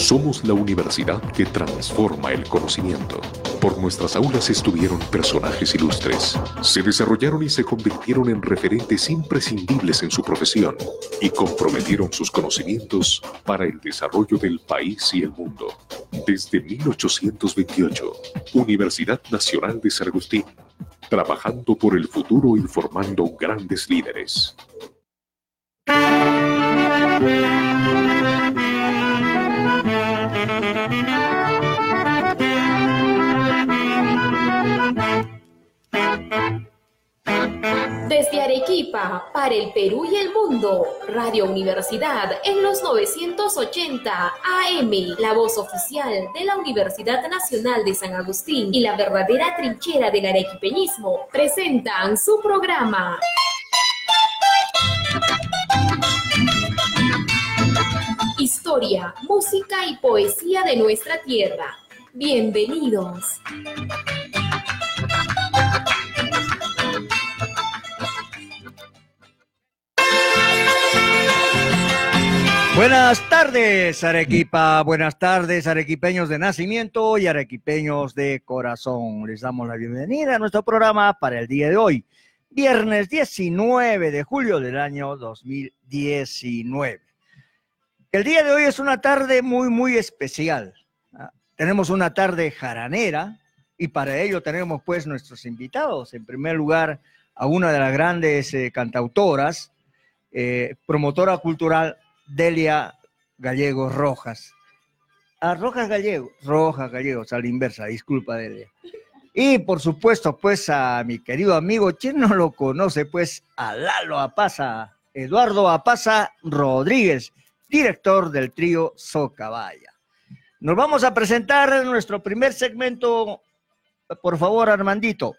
Somos la universidad que transforma el conocimiento. Por nuestras aulas estuvieron personajes ilustres. Se desarrollaron y se convirtieron en referentes imprescindibles en su profesión y comprometieron sus conocimientos para el desarrollo del país y el mundo. Desde 1828, Universidad Nacional de San Agustín, trabajando por el futuro y formando grandes líderes. Desde Arequipa, para el Perú y el mundo, Radio Universidad en los 980 AM, la voz oficial de la Universidad Nacional de San Agustín y la verdadera trinchera del arequipeñismo, presentan su programa. Historia, música y poesía de nuestra tierra. Bienvenidos. Buenas tardes, Arequipa. Buenas tardes, arequipeños de nacimiento y arequipeños de corazón. Les damos la bienvenida a nuestro programa para el día de hoy, viernes 19 de julio del año 2019. El día de hoy es una tarde muy, muy especial. ¿ah? Tenemos una tarde jaranera y para ello tenemos pues nuestros invitados. En primer lugar, a una de las grandes eh, cantautoras, eh, promotora cultural Delia Gallegos Rojas. A Rojas Gallegos, Rojas Gallegos, a la inversa, disculpa Delia. Y por supuesto, pues a mi querido amigo, ¿quién no lo conoce? Pues a Lalo Apaza, Eduardo Apaza Rodríguez, director del trío Socabaya. Nos vamos a presentar nuestro primer segmento, por favor, Armandito.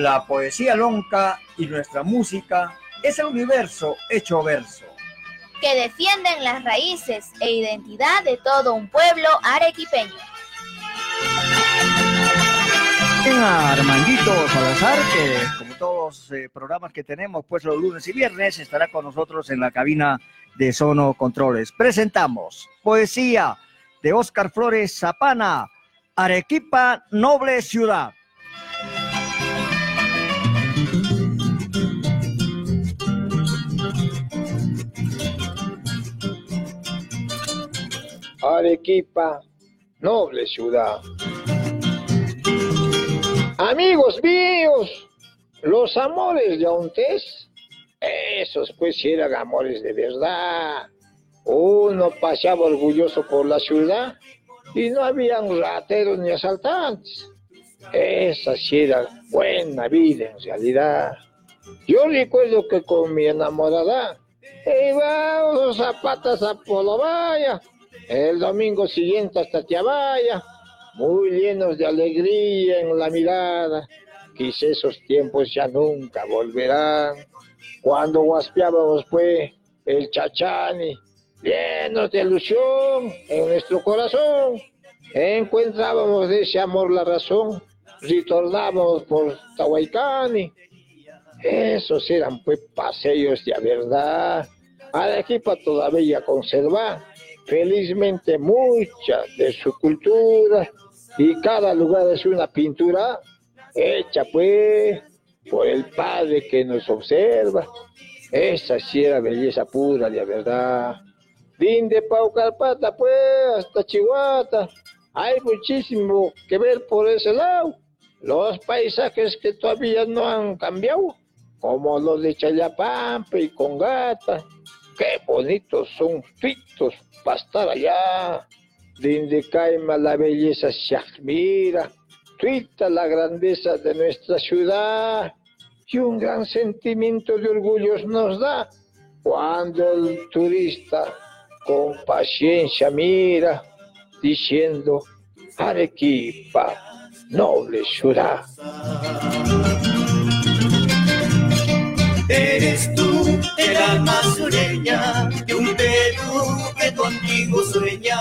La poesía lonca y nuestra música es el universo hecho verso. Que defienden las raíces e identidad de todo un pueblo arequipeño. A Armandito Salazar, que como todos los eh, programas que tenemos, pues los lunes y viernes, estará con nosotros en la cabina de Sono Controles. Presentamos poesía de Óscar Flores Zapana, Arequipa, Noble Ciudad. Arequipa, noble ciudad. Amigos míos, los amores de Ontes, esos pues eran amores de verdad. Uno paseaba orgulloso por la ciudad y no habían rateros ni asaltantes. Esa sí era buena vida en realidad. Yo recuerdo que con mi enamorada íbamos a patas a Polobaya el domingo siguiente hasta Tiabaya, muy llenos de alegría en la mirada. Quizá esos tiempos ya nunca volverán. Cuando guaspeábamos pues el chachani, llenos de ilusión en nuestro corazón, encontrábamos de ese amor la razón, retornábamos por Tahuaycani. Esos eran pues paseos de verdad. Arequipa todavía conserva felizmente mucha de su cultura y cada lugar es una pintura hecha pues por el Padre que nos observa. Esa sí era belleza pura de verdad. de Paucarpata pues hasta Chihuahua. Hay muchísimo que ver por ese lado. Los paisajes que todavía no han cambiado, como los de Chayapampa y Congata. Qué bonitos son fitos para estar allá, donde caima la belleza se admira, tuita la grandeza de nuestra ciudad. Y un gran sentimiento de orgullo nos da cuando el turista con paciencia mira, diciendo, Arequipa, noble ciudad. Eres tú el alma sureña de un Perú que contigo sueña.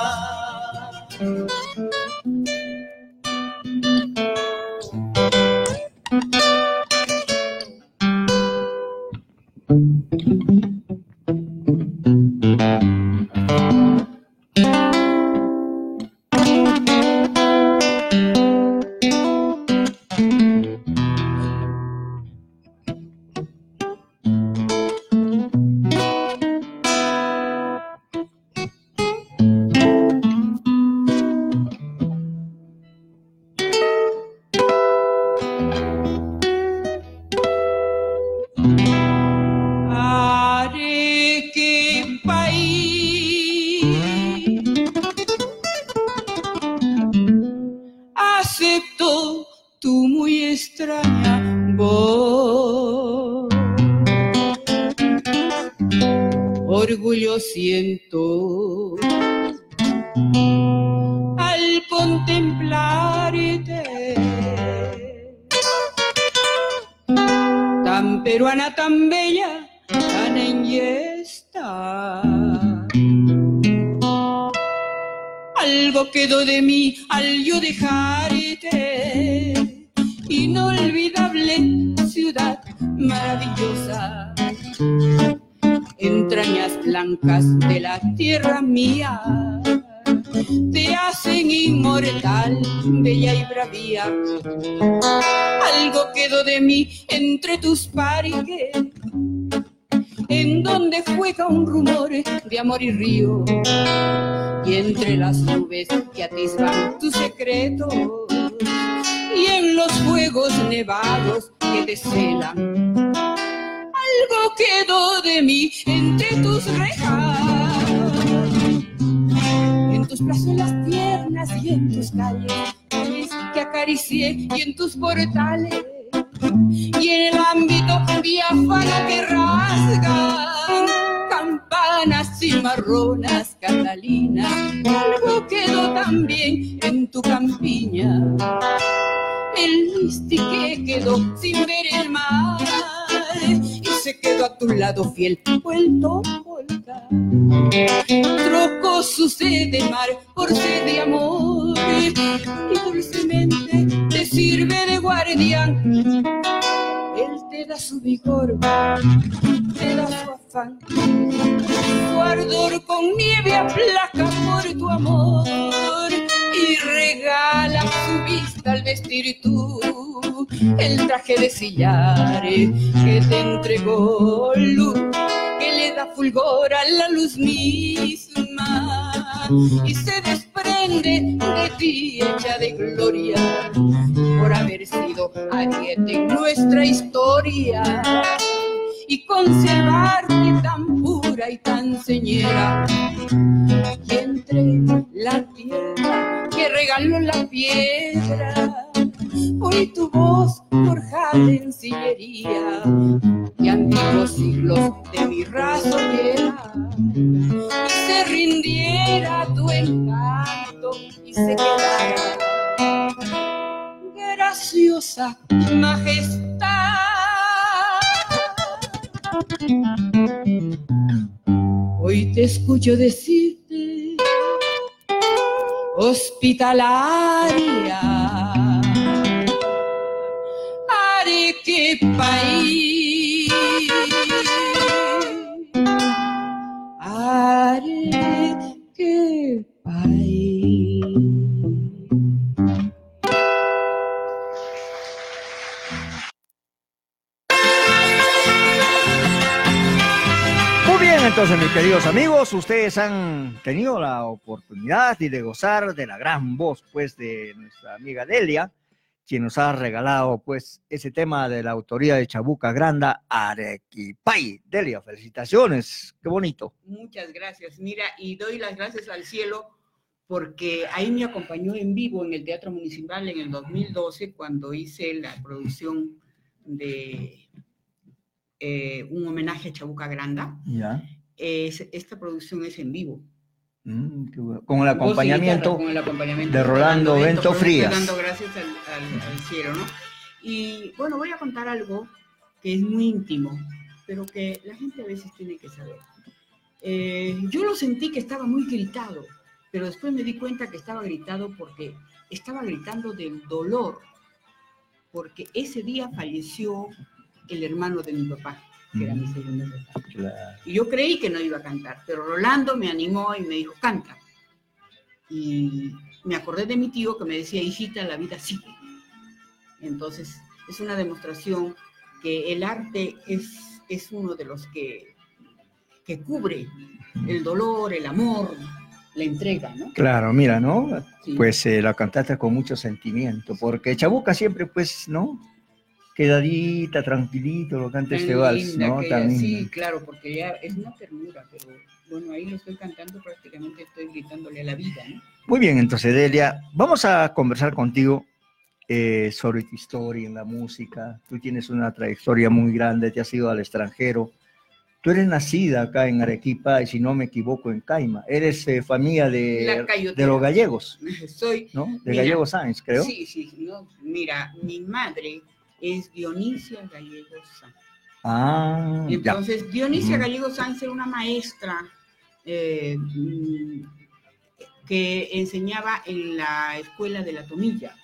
Y entre las nubes que atisban tu secreto, y en los fuegos nevados que te celan. Algo quedó de mí entre tus rejas tus brazos las piernas y en tus calles, que acaricié y en tus portales y en el ámbito diáfano que rasgan campanas y marronas catalinas algo quedó también en tu campiña. El listi que quedó sin ver el mar y se quedó a tu lado fiel vuelto volta trocó su sed de mar por sed de amor y dulcemente te sirve de guardián te da su vigor te da su afán. Su ardor con nieve aplaca por tu amor y regala su vista al vestir tú. El traje de sillares que te entregó luz, que le da fulgor a la luz misma y se desprende de ti hecha de gloria por haber sido ariete en nuestra historia y conservarte tan pura y tan señera. Y entre la tierra que regaló la piedra, hoy tu voz forjada en sillería y antiguos siglos de mi raza oyera y se rindiera tu encanto y se quedara graciosa majestad. Hoy te escucho decirte hospitalaria. País. país. Muy bien, entonces mis queridos amigos, ustedes han tenido la oportunidad de gozar de la gran voz pues de nuestra amiga Delia quien nos ha regalado pues ese tema de la autoría de Chabuca Granda, Arequipay. Delia, felicitaciones, qué bonito. Muchas gracias. Mira, y doy las gracias al cielo porque ahí me acompañó en vivo en el Teatro Municipal en el 2012 cuando hice la producción de eh, un homenaje a Chabuca Granda. Ya. esta producción es en vivo. Mm, con, el acompañamiento de Rolando Bento Frías. Dando gracias al, cielo, ¿no? Y bueno, voy a contar algo que es muy íntimo, pero que la gente a veces tiene que saber. Eh, yo lo sentí que estaba muy gritado, pero después me di cuenta que estaba gritado porque estaba gritando del dolor, porque ese día falleció el hermano de mi papá que era mi segunda Y yo creí que no iba a cantar, pero Rolando me animó y me dijo, canta. Y me acordé de mi tío que me decía, hijita, la vida sigue. Entonces, es una demostración que el arte es, es uno de los que, que cubre el dolor, el amor, la entrega, ¿no? Claro, mira, ¿no? Pues eh, la cantaste con mucho sentimiento, porque Chabuca siempre, pues, ¿no? Quedadita, tranquilito, lo canta este vals, ¿no? sí, claro, porque ya es una ternura, pero bueno, ahí lo estoy cantando, prácticamente estoy gritándole a la vida, ¿no? Muy bien, entonces, Delia, vamos a conversar contigo eh, sobre tu historia en la música. Tú tienes una trayectoria muy grande, te has ido al extranjero. Tú eres nacida acá en Arequipa y si no me equivoco en Caima. Eres eh, familia de, de los gallegos, Soy, ¿no? De Mira, Gallegos Sáenz, creo. sí, sí, no, mira, mi madre es Dionisia Gallegos Sáenz. Ah, ya. Entonces, Dionisia. Gallegos Sáenz era una maestra eh, mm, que enseñaba en la escuela de la Tomilla.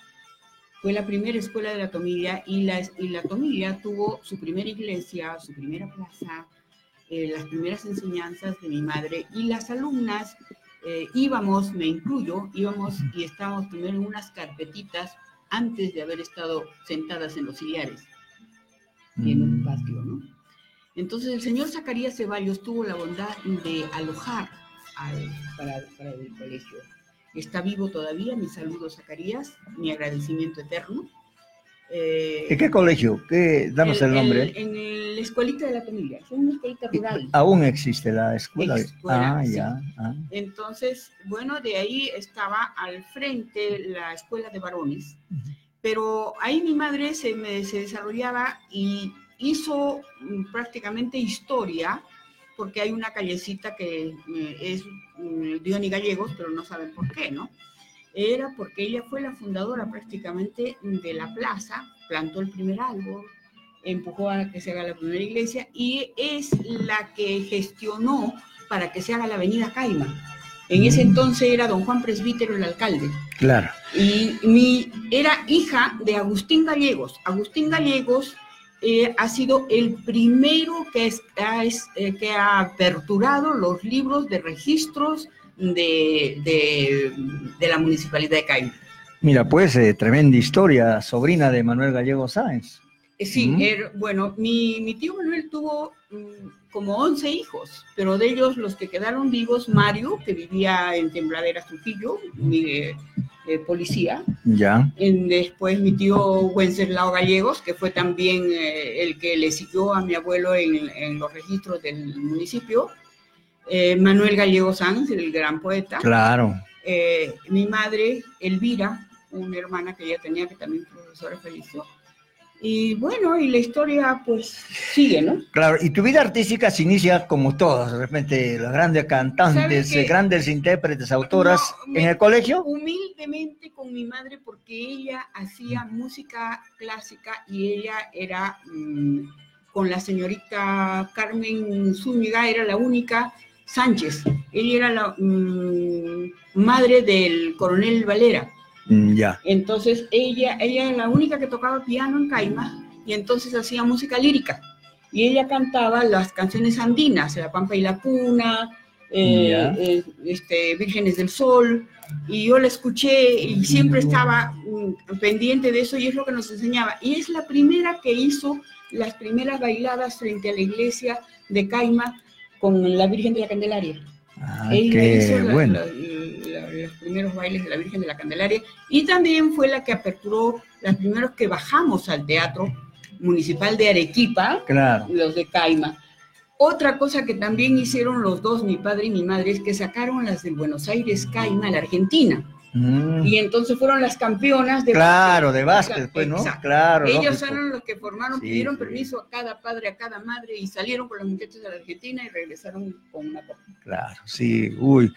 Fue la primera escuela de la Tomilla y la, y la Tomilla tuvo su primera iglesia, su primera plaza, eh, las primeras enseñanzas de mi madre y las alumnas eh, íbamos, me incluyo, íbamos y estábamos primero en unas carpetitas antes de haber estado sentadas en los sillares y en un Mm. patio, ¿no? Entonces el señor Zacarías Ceballos tuvo la bondad de alojar al- para, para el colegio. Está vivo todavía, mi saludo Zacarías, mi agradecimiento eterno. Eh, ¿En qué colegio? ¿Qué? Danos el, nombre. En, la escuelita de la familia, es una escuelita rural. Aún existe la escuela. Escuela, ah, sí. ya. ah. Entonces, bueno, de ahí estaba al frente la escuela de varones, pero ahí mi madre se, me- se desarrollaba y hizo mm, prácticamente historia, porque hay una callecita que eh, es mm, Diony Gallegos, pero no saben por qué, ¿no? Era porque ella fue la fundadora prácticamente de la plaza, plantó el primer árbol, empujó a que se haga la primera iglesia y es la que gestionó para que se haga la avenida Caima. En ese Mm. entonces era don Juan Presbítero el alcalde. Claro. Y mi, era hija de Agustín Gallegos. Agustín Gallegos eh, ha sido el primero que, es- ha, es- eh, que ha aperturado los libros de registros de, de- de la municipalidad de Caima. Mira, pues, eh, tremenda historia, sobrina de Manuel Gallego Sáenz. Eh, Sí, er- bueno, mi, mi tío Manuel tuvo mm, como 11 hijos, pero de ellos los que quedaron vivos, Mario, que vivía en Tembladeras, Trujillo, mi, eh, eh, policía, Ya. En- después mi tío Wenceslao Gallegos, que fue también eh, el que le siguió a mi abuelo en, en los registros del municipio. Eh, Manuel Gallegos Sanz, el gran poeta. Claro. Eh, mi madre, Elvira, una hermana que ella tenía que también profesora falleció. Y bueno, y la historia pues sigue, ¿no? Claro, y tu vida artística se inicia como todas, de repente las grandes cantantes, grandes intérpretes, autoras, No, en el colegio. Humildemente con mi madre porque ella hacía música clásica y ella era mm, con la señorita Carmen Zúñiga, era la única Sánchez. Ella era la mm, madre del coronel Valera. Mm, Ya. Entonces ella, ella era la única que tocaba piano en Caima y entonces hacía música lírica. Y ella cantaba las canciones andinas, La Pampa y la Cuna, eh, eh, este, Vírgenes del Sol. Y yo la escuché y siempre estaba mm, pendiente de eso y es lo que nos enseñaba. Y es la primera que hizo las primeras bailadas frente a la iglesia de Caima con la Virgen de la Candelaria. Ah, hizo qué la- bueno. la- la- los primeros bailes de la Virgen de la Candelaria y también fue la que aperturó los primeros que bajamos al Teatro Municipal de Arequipa, Claro. los de Caima. Otra cosa que también hicieron los dos, mi padre y mi madre, es que sacaron las del Buenos Aires Caima a la Argentina. Mm, Y entonces fueron las campeonas de Claro, de básquet, pues, ¿no? Exacto. Claro. Ellos eran los que formaron, Sí, pidieron sí. permiso a cada padre, a cada madre y salieron con los muchachos a la Argentina y regresaron con una copa. Claro, sí, uy.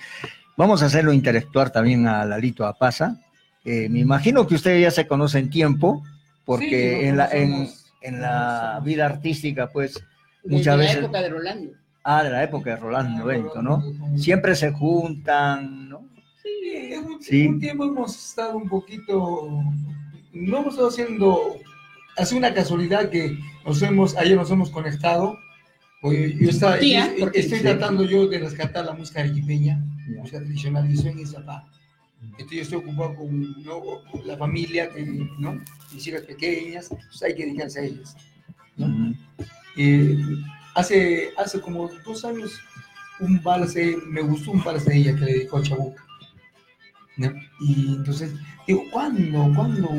Vamos a hacerlo interactuar también a Lalito Apaza. Eh, me imagino que ustedes ya se conocen tiempo, porque Sí, en, la, en, la vida artística, pues, muchas la veces, época de Rolando. ah, de la época de Rolando Bento, ¿no? Siempre se juntan, ¿no? Sí, un, Sí. un tiempo hemos estado un poquito, no hemos estado haciendo, ha sido una casualidad que nos hemos, ayer nos hemos conectado, Oye, yo estaba, Sí, yo-. Porque- estoy sí. tratando yo de rescatar la música arequipeña, Ya. música tradicional, y soy en Izapá. Entonces yo estoy ocupado con, ¿no? con la familia, que, ¿no? mis hijas pequeñas, pues hay que dedicarse a ellas. Eh, hace, hace como dos años, un vals, eh, me gustó un vals de ella que le dedicó a Chabuca. ¿No? Y entonces, digo, ¿cuándo? ¿Cuándo?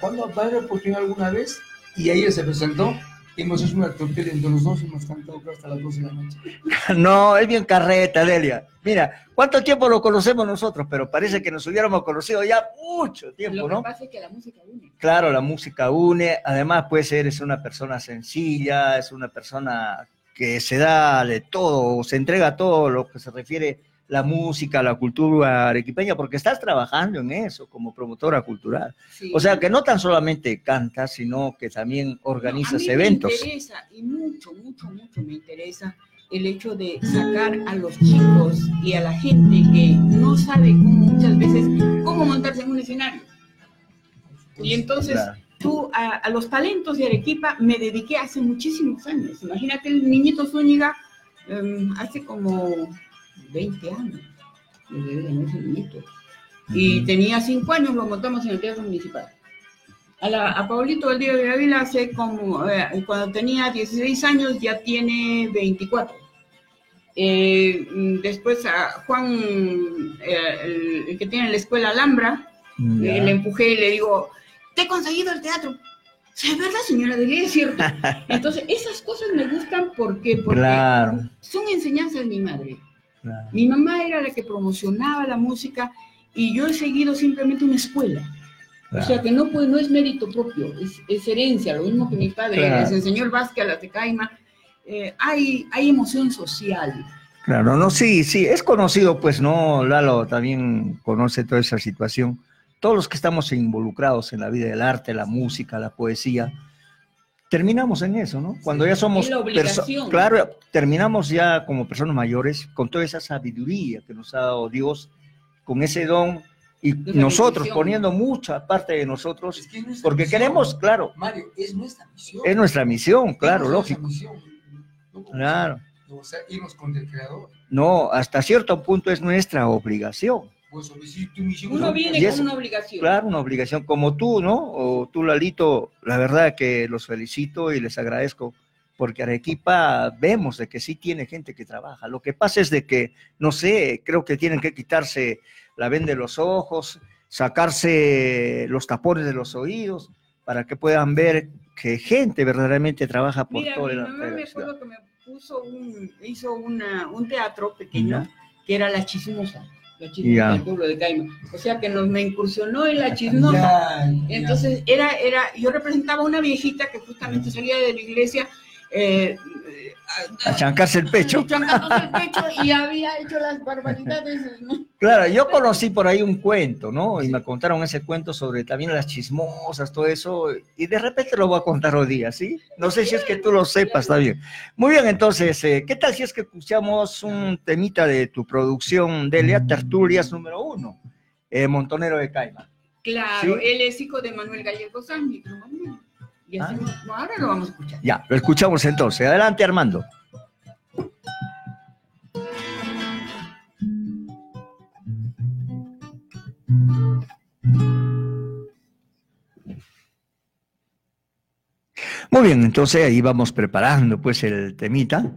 ¿Cuándo va a haber oportunidad alguna vez? Y ayer se presentó hemos hecho una torpeda entre los dos y hemos cantado hasta las 12 de la noche. No, es bien carreta, Delia. Mira, ¿cuánto tiempo lo conocemos nosotros? Pero parece que nos hubiéramos conocido ya mucho tiempo, Lo que ¿no? pasa es que la música une. Claro, la música une. Además, pues eres una persona sencilla, es una persona que se da de todo, se entrega a todo lo que se refiere la música, la cultura arequipeña, porque estás trabajando en eso como promotora cultural. Sí. O sea, que no tan solamente cantas, sino que también No, organizas a mí eventos. Me interesa, y mucho, mucho, mucho me interesa el hecho de sacar a los chicos y a la gente que no sabe cómo, muchas veces cómo montarse en un escenario. Y entonces Claro. tú a, a los talentos de Arequipa me dediqué hace muchísimos años. Imagínate el niñito Zúñiga em, hace como 20 años. Niñito. Y tenía 5 años, lo montamos en el Teatro Municipal. A, la, a Paulito Valdivia de Ávila hace como, eh, cuando tenía 16 años ya tiene 24. Eh, mm, después a Juan, eh, el, el que tiene la escuela Alhambra, Ya. eh, le empujé y le digo, te he conseguido el teatro. ¿Es verdad, señora es cierto? Entonces, esas cosas me gustan porque, porque Claro. son enseñanzas de mi madre. Claro. Mi mamá era la que promocionaba la música y yo he seguido simplemente una escuela. O sea que no, pues, no es mérito propio, es, es herencia, lo mismo que mi padre Claro. les enseñó el básquet a la tecaima. Eh, hay, hay emoción social. Claro, no, sí, sí, es conocido, pues, ¿no? Lalo también conoce toda esa situación. Todos los que estamos involucrados en la vida del arte, la música, la poesía, terminamos en eso, ¿no? Cuando ya somos... Claro, terminamos ya como personas mayores con toda esa sabiduría que nos ha dado Dios, con ese don y nosotros poniendo mucha parte de nosotros, Es que es nuestra porque misión. queremos, claro, Mario, es nuestra misión. es nuestra misión, claro, Es lógico. misión. No podemos, Claro. O sea, irnos contra el creador. No, hasta cierto punto es nuestra obligación. Pues, Uno viene Y con es- una obligación. Claro, una obligación como tú, ¿no? O tú, Lalito, la verdad que los felicito y les agradezco porque Arequipa vemos de que sí tiene gente que trabaja. Lo que pasa es de que, no sé, creo que tienen que quitarse la venda de los ojos, sacarse los tapones de los oídos para que puedan ver que gente verdaderamente trabaja por Mira, toda mi mamá la me acuerdo que me puso un, hizo una, un teatro pequeño que era La Chismosa, La Chismosa del pueblo de Caima. O sea que nos me incursionó en La Chismosa. Entonces era, era, yo representaba a una viejita que justamente salía de la iglesia eh, eh, A chancarse el pecho. el pecho y había hecho las barbaridades. ¿no? Claro, yo conocí por ahí un cuento, ¿no? Y me contaron ese cuento sobre también las chismosas, todo eso, y de repente lo voy a contar hoy día, ¿sí? No sé si es que tú lo sepas, está bien. Muy bien, entonces, eh, ¿qué tal si es que escuchamos un temita de tu producción, Delia Tertulias número uno, eh, Montonero de Caima? Claro, Sí. él es hijo de Manuel Gallego Sanz, mi primo Manuel. Y así, ahora lo vamos a escuchar. Ya, lo escuchamos entonces. Adelante, Armando. Muy bien, entonces ahí vamos preparando pues el temita.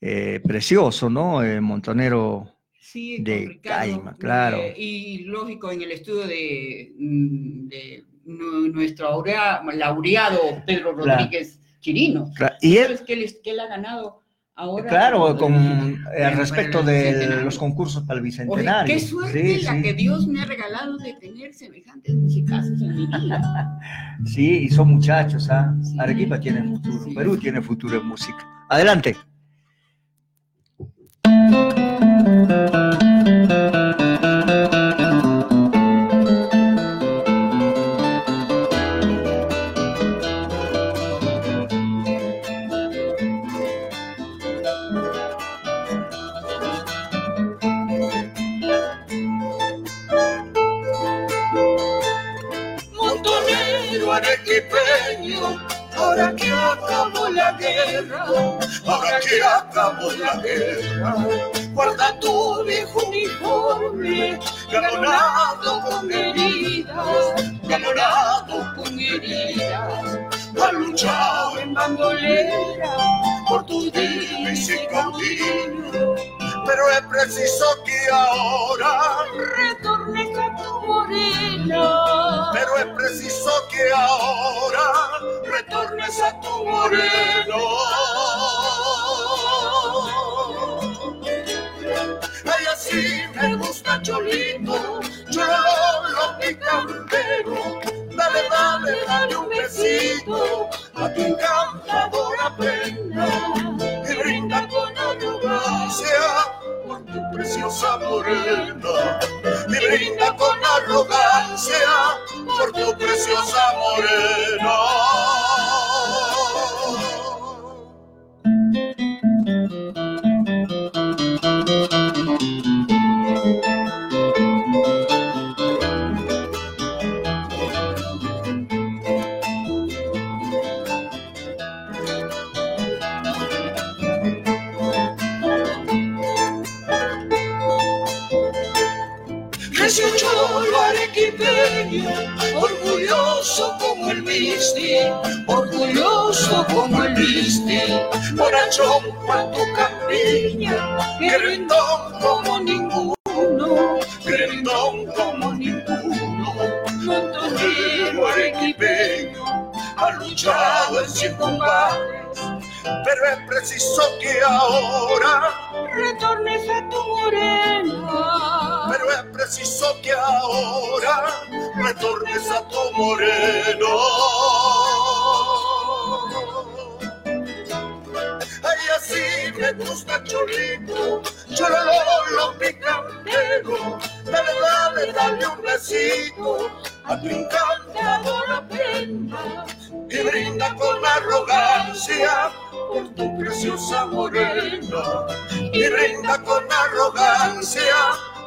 Eh, precioso, ¿no? El montonero. Sí, De Caima, claro. eh, y lógico, en el estudio de, mm, de nuestro aurea- laureado Pedro Claro. Rodríguez Chirino. Cla- Y él, ¿Sabes que él, es- que él ha ganado ahora? claro, con eh, eh, al respecto de los concursos para el Oye, bicentenario. qué suerte Sí, la sí. que Dios me ha regalado de tener semejantes musicazos en mi vida. Sí, y son muchachos, ¿ah? Sí. Arequipa tiene futuro. Perú tiene futuro en música. Adelante. Ahora que acabó la guerra, guarda tu viejo uniforme, galonado con heridas, galonado con heridas, ha luchado en bandolera por tu difícil camino, pero es preciso que ahora Retornes a tu morena. pero es preciso que ahora retornes a tu moreno. Así me gusta Cholito, Chololo picantero. Dale, dale, dale un besito a tu encantadora prenda y brinda con arrogancia por tu preciosa morena. Y brinda con arrogancia por tu preciosa morena. Misti, orgulloso como el misti, borrachón cuanto campiña, grindón como ninguno, grindón como ninguno, montonero arequipeño, ha luchado en cien combates, pero es preciso que ahora Retornes a tu morena. pero es preciso que ahora retornes a tu moreno. Ay, así me gusta Cholito, Chololo picantero. Dale, dale, dale un besito a tu encantadora prenda y brinda con arrogancia por tu preciosa morena y brinda con arrogancia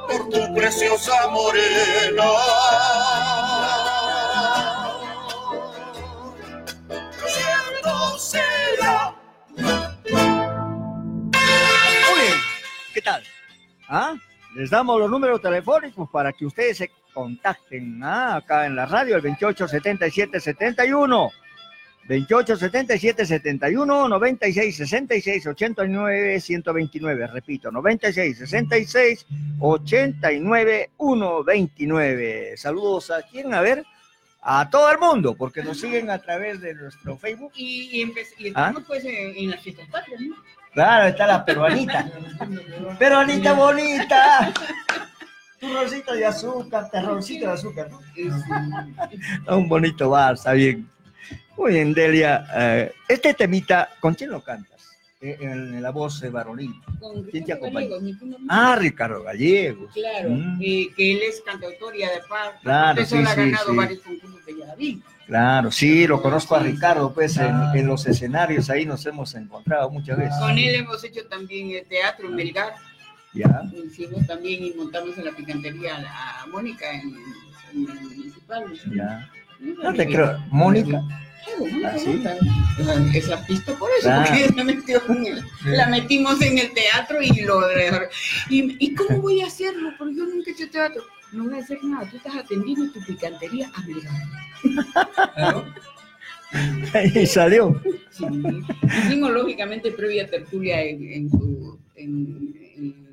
por tu preciosa morena. Cierto será. Muy bien, ¿qué tal? ¿Ah? Les damos los números telefónicos para que ustedes se contacten ¿ah? acá en la radio, el 287771. 287771 9666 89 129 repito 9666 89 129 saludos a quién a ver a todo el mundo porque nos siguen a través de nuestro Facebook Y, y, y ¿Ah? estamos pues en, en las fiestas patrias, ¿no? Claro, está la peruanita. Peruanita bonita. Turroncito de azúcar, terroncito de azúcar. Un bonito bar, está bien. Muy bien, Delia. eh, este temita, ¿con quién lo cantas? Eh, En, la voz de varonil. Con ¿Quién te acompaña? Gallegos. Ah, Ricardo Gallegos. Claro, Mm. eh, que él es cantautor y además Claro, eso sí, ha ganado sí. varios concursos de Yadaví. Claro, sí, lo conozco a Ricardo, pues en, en los escenarios ahí nos hemos encontrado muchas veces. Con él hemos hecho también el teatro en Melgar. Ya, Hicimos también y montamos en la picantería a, Mónica en, en el municipal. ya. No te creo. Mónica. Claro, Mónica ¿Ah, sí? Bota. Es la pista por eso, porque la, metió en el- la metimos en el teatro y lo... Y, ¿Y cómo voy a hacerlo? Porque yo nunca he hecho teatro. No voy a hacer nada, tú estás atendiendo tu picantería a Melgar. Y salió. Sí. Hicimos lógicamente previa tertulia en. En, en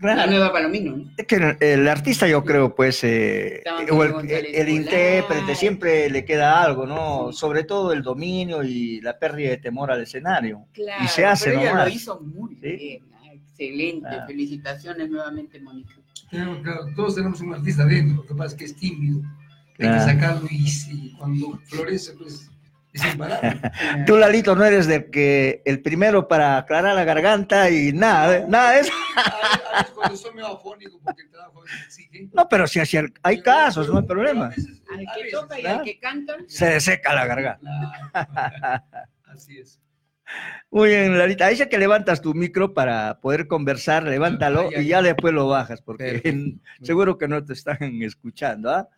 la Claro. Nueva Palomino, ¿no? Es que el, artista, yo creo, pues, eh, Estaba o el, el- intérprete siempre le queda algo, ¿no? Sobre todo el dominio y la pérdida de temor al escenario. Claro, y se hace pero ella nomás. lo hizo muy ¿Sí? bien. Excelente. Ah. Felicitaciones nuevamente, Mónica. Claro, claro, todos tenemos un artista dentro, lo que pasa es que es tímido. Hay que sacarlo y, y cuando florece, pues. Tú, Lalito, no eres de que el primero para aclarar la garganta y nada, nada de eso. A veces- cuando soy afónico porque el trabajo exige. No, pero si así hay pero- casos, no hay problema. veces- Al que veces, toca y ¿verdad? al que canta. Se seca la garganta. Así es. Muy bien, Larita. Dice que levantas tu micro para poder conversar, levántalo Ah, ya, y ya. después lo bajas, porque seguro que no te están escuchando. ¿ah?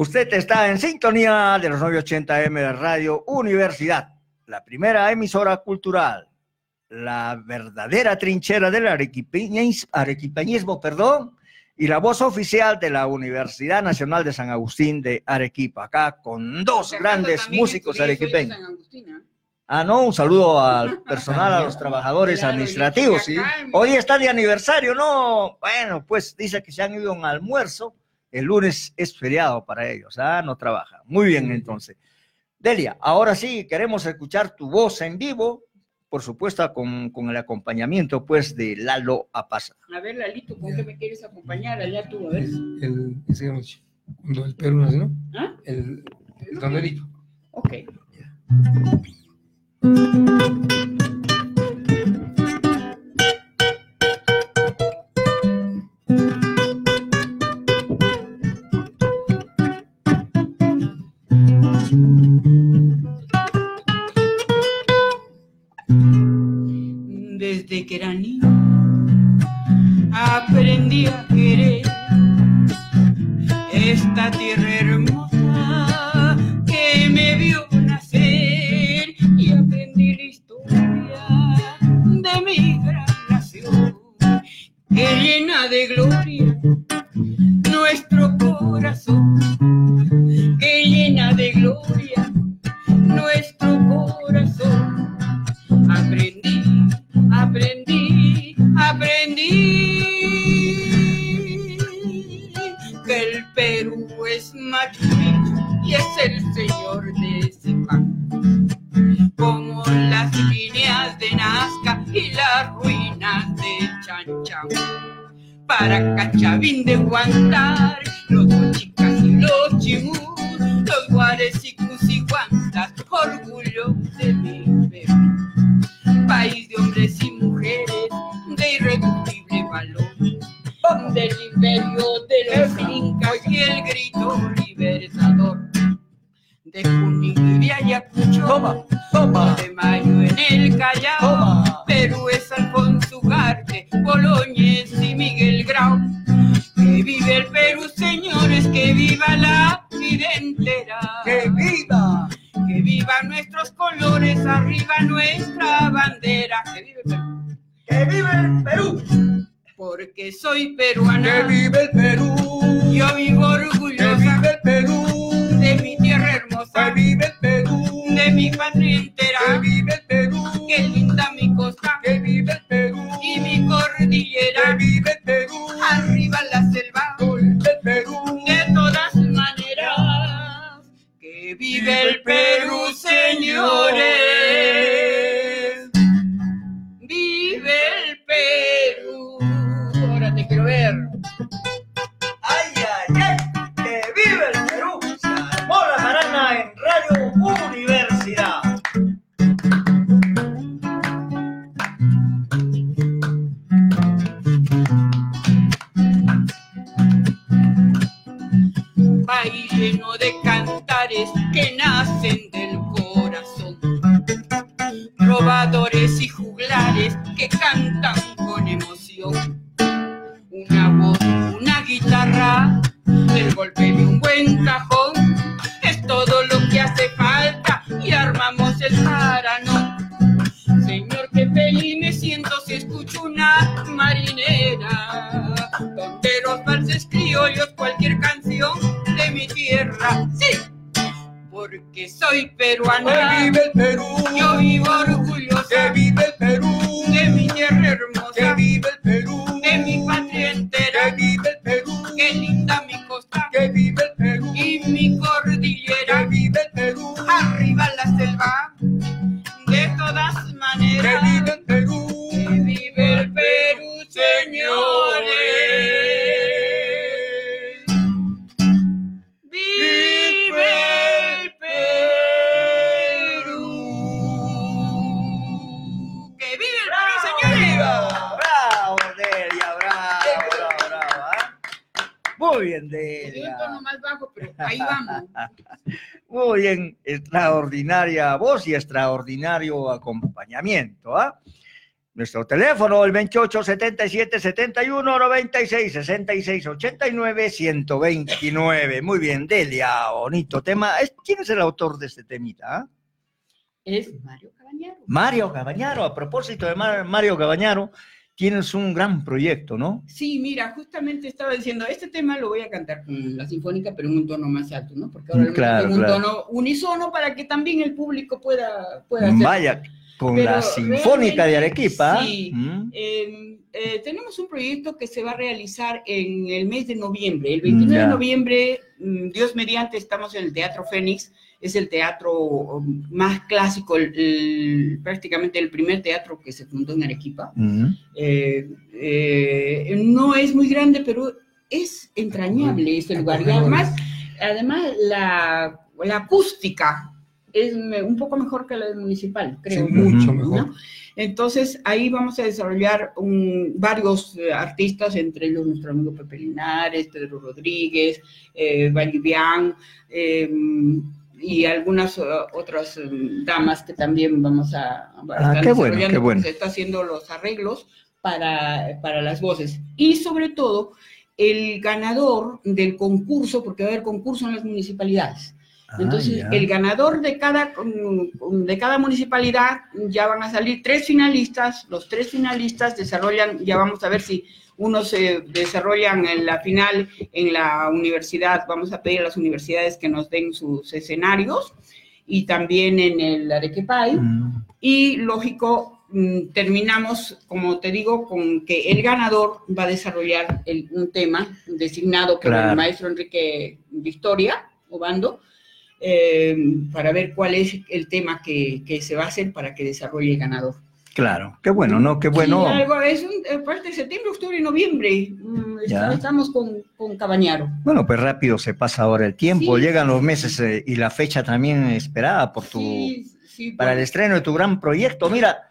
Usted está en sintonía de los 980M de Radio Universidad, la primera emisora cultural, la verdadera trinchera del arequipeñis- arequipeñismo, perdón, y la voz oficial de la Universidad Nacional de San Agustín de Arequipa, acá con dos grandes músicos arequipeños. ¿ah? Ah, no, un saludo al personal, a los trabajadores administrativos. Hoy está de aniversario, ¿no? Bueno, pues dice que se han ido a un almuerzo. El lunes es feriado para ellos, ¿ah? No trabajan. Muy bien, entonces. Delia, ahora sí queremos escuchar tu voz en vivo, por supuesto con, con el acompañamiento pues de Lalo Apasa. A ver, Lalito, ¿con qué me quieres acompañar? Allá tú, a ver. El, ese noche, cuando el Perú nació, ¿no? ¿Ah? El, el. Ok. Porque soy peruana. vive el Perú! Yo vivo orgullosa extraordinaria voz y extraordinario acompañamiento. ¿ah? Nuestro teléfono, el 28 77 71 96 66 89 129. Muy bien, Delia, bonito tema. ¿Quién es el autor de este temita? ah? Es Mario Cabañaro. Mario Cabañaro. A propósito de Mar- Mario Cabañaro, tienes un gran proyecto, ¿no? Sí, mira, justamente estaba diciendo, este tema lo voy a cantar con la sinfónica, pero en un tono más alto, ¿no? Porque ahora lo Claro, en un tono unisono para que también el público pueda, pueda hacer. Vaya, Con Pero la Sinfónica de Arequipa. sí. Mm. Eh, eh, tenemos un proyecto que se va a realizar en el mes de noviembre. El 29 Ya. de noviembre, mm, Dios mediante, estamos en el Teatro Fénix. Es el teatro um, más clásico, el- el- prácticamente el primer teatro que se fundó en Arequipa. Eh, eh, no es muy grande, pero es entrañable este lugar. Y además, además la, la acústica es un poco mejor que la del municipal, creo. Sí, mucho ¿no? mejor. Entonces, ahí vamos a desarrollar un- varios eh, artistas, entre ellos nuestro amigo Pepe Linares, Pedro Rodríguez, eh, Valivian, eh, y algunas eh, otras eh, damas que también vamos a, a Ah, estar qué bueno, desarrollando, qué bueno. porque Se está haciendo los arreglos para, para las voces. Y sobre todo, el ganador del concurso, porque va a haber concurso en las municipalidades. Ah, Entonces, el ganador de cada, de cada municipalidad ya van a salir tres finalistas. Los tres finalistas desarrollan, ya vamos a ver si unos se desarrollan en la final en la universidad. Vamos a pedir a las universidades que nos den sus escenarios y también en el Arequipay. Mm. Y lógico, mm, terminamos, como te digo, con que el ganador va a desarrollar el- un tema designado por Claro. el maestro Enrique Victoria Obando eh, para ver cuál es el tema que, que se va a hacer para que desarrolle el ganador. Claro, qué bueno, ¿no? Qué bueno. Sí, algo, es un, parte de septiembre, octubre y noviembre. Mm, Ya. Estamos con, con Cabañaro. Bueno, pues rápido se pasa ahora el tiempo, Sí, llegan los meses eh, y la fecha también esperada por tu, Sí, para el estreno de tu gran proyecto. Mira,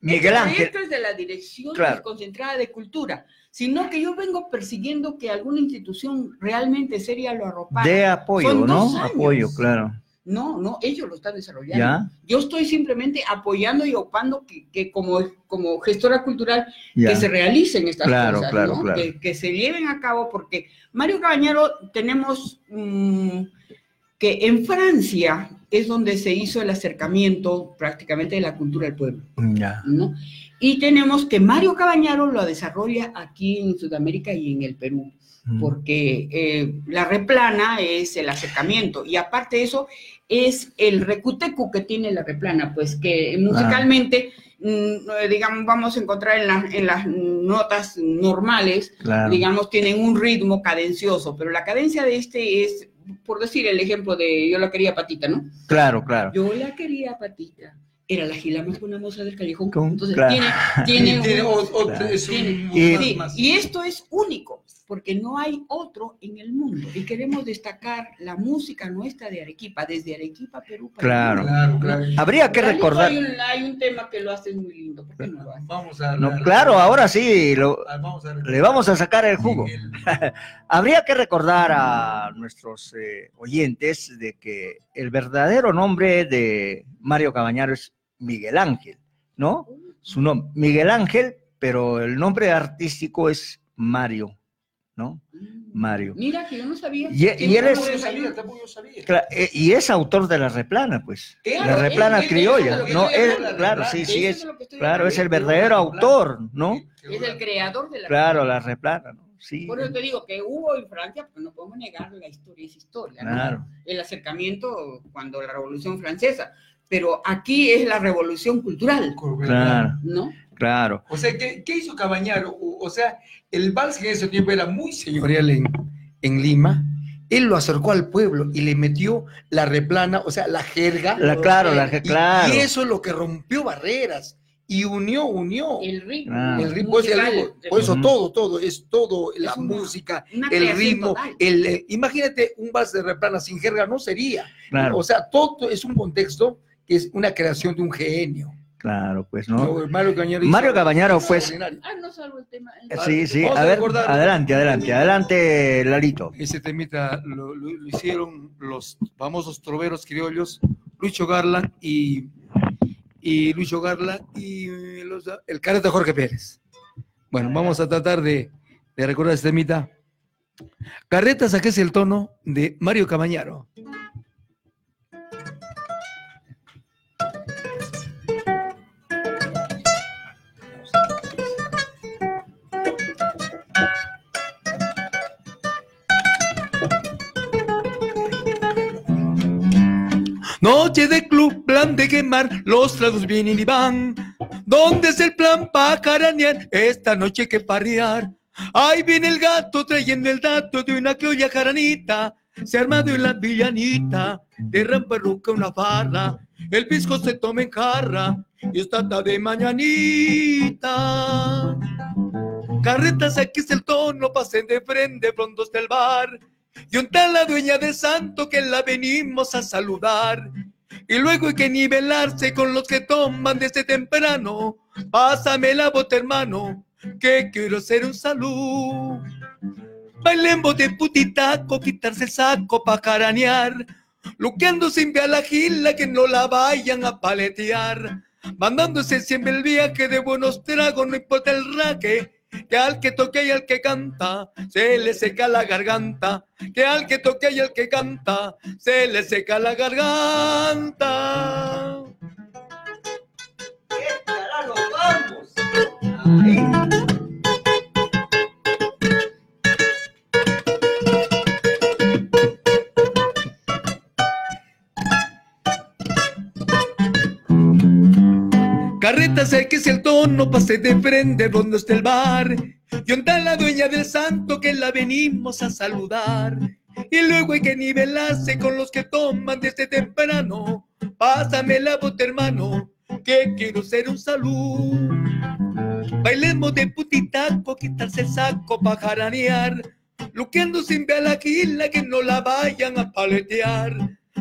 Miguel Este Ángel, proyecto es de la Dirección Claro. Concentrada de Cultura, sino que yo vengo persiguiendo que alguna institución realmente seria lo arropara. de apoyo, Son ¿no? Apoyo, claro. No, no, ellos lo están desarrollando. Ya, Yo estoy simplemente apoyando y opando que, que como, como gestora cultural ya. que se realicen estas Claro, cosas, claro, ¿no? claro. Que, que se lleven a cabo, porque Mario Cabañaro tenemos mm, que en Francia es donde se hizo el acercamiento prácticamente de la cultura del pueblo. Ya. ¿no? Y tenemos que Mario Cabañaro lo desarrolla aquí en Sudamérica y en el Perú. Porque eh, la replana es el acercamiento y aparte de eso es el recutecu que tiene la replana, pues que musicalmente, mm, eh, digamos, vamos a encontrar en, la- en las notas normales, Claro. digamos, tienen un ritmo cadencioso, pero la cadencia de este es, por decir el ejemplo de yo la quería patita, ¿no? Claro, claro. Yo la quería patita. Era la gila más buena moza del callejón. Entonces claro. tiene, tiene, Tiene un- o- otro- Claro. tiene- Y- sí, y esto es único, porque no hay otro en el mundo. Y queremos destacar la música nuestra de Arequipa, desde Arequipa, Perú. para el Claro. mundo. Claro, claro. Habría que recordar. Hay un, hay un tema que lo hace muy lindo. ¿Por qué no lo hace? Vamos a. No, claro, ahora sí, lo- Ah, vamos a le vamos a sacar el jugo. Habría que recordar a nuestros eh, oyentes de que el verdadero nombre de Mario Cabañaro es Miguel Ángel, ¿no? Su nombre, Miguel Ángel, pero el nombre artístico es Mario, ¿no? Mario. Mira, que yo no sabía. Y- y él es- yo sabía, yo eh, Y es autor de la replana, pues. Claro, la replana criolla, es ¿no? Él, hablando, claro, sí, sí, es claro, es el verdadero autor, ¿no? Es el creador de la Claro, la replana, ¿no? Sí. Por eso te digo que hubo en Francia, porque no podemos negar la historia es historia, ¿no? Claro. El acercamiento cuando la Revolución Francesa, pero aquí es la revolución cultural, Claro, ¿no? Claro. O sea, ¿qué, qué hizo Cabañaro? O, o sea, el vals que en ese tiempo era muy señorial en, en Lima, él lo acercó al pueblo y le metió la replana, o sea, la jerga. La, claro, la, y, claro. y eso es lo que rompió barreras y unió, unió. El ritmo. Ah. El ritmo, pues, el musical, ritmo. Por eso todo, todo, es todo, la una- música, una el ritmo, el, eh, imagínate un vals de replana sin jerga, no sería. Claro, O sea, todo es un contexto que es una creación de un genio. Claro, pues, ¿no? ¿no? Mario Cabañaro hizo Mario Cabañaro fue-. Ah, no salvo el tema. Sí, sí, a ver, adelante, adelante, adelante, Lalito. Ese temita lo, lo- lo hicieron los famosos troveros criollos, Lucho Garland y, y Lucho Garland y los- el careta Jorge Pérez. Bueno, vamos a tratar de, de recordar este temita. Carreta, saques el tono de Mario Cabañaro. De club, plan de quemar, los tragos vienen y van. ¿Dónde es el plan para caranear? Esta noche que parrear. Ahí viene el gato trayendo el dato de una criolla jaranita. Se ha armado en la villanita, de una farra. El pisco se toma en jarra y está tarde mañanita. Carretas, aquí es el tono, pasen de frente, pronto está el bar. Y un tal la dueña de santo que la venimos a saludar. Y luego hay que nivelarse con los que toman desde temprano. Pásame la bota, hermano, que quiero hacer un salud. Bailemos de putitaco, quitarse el saco pa' caranear. Luqueando sin a la gila que no la vayan a paletear. Mandándose siempre el viaje de buenos tragos, no importa el raque. Que al que toque y al que canta, se le seca la garganta. Que al que toque y al que canta, se le seca la garganta. Sé que es el tono, pase de frente donde está el bar. Y onda la dueña del santo que la venimos a saludar. Y luego hay que nivelarse con los que toman desde temprano. Pásame la bota, hermano, que quiero ser un salud. Bailemos de putitaco, quitarse el saco pa' jaranear. Luqueando sin ver a la quila que no la vayan a paletear.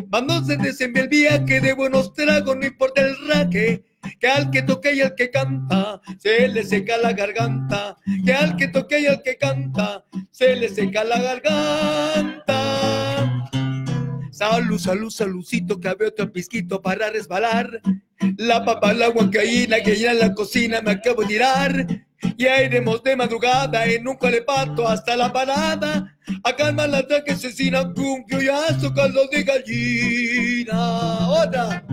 Mándose desembe el viaje de buenos tragos, no importa el raque. Que al que toque y al que canta, se le seca la garganta. Que al que toque y al que canta, se le seca la garganta. Salud, salud, saludcito, que había otro pisquito para resbalar. La papa, la huancaína que ya en la cocina me acabo de tirar. Ya iremos de madrugada en un colepato hasta la parada. A calmar la traque asesina un criollazo caldo de gallina. Otra.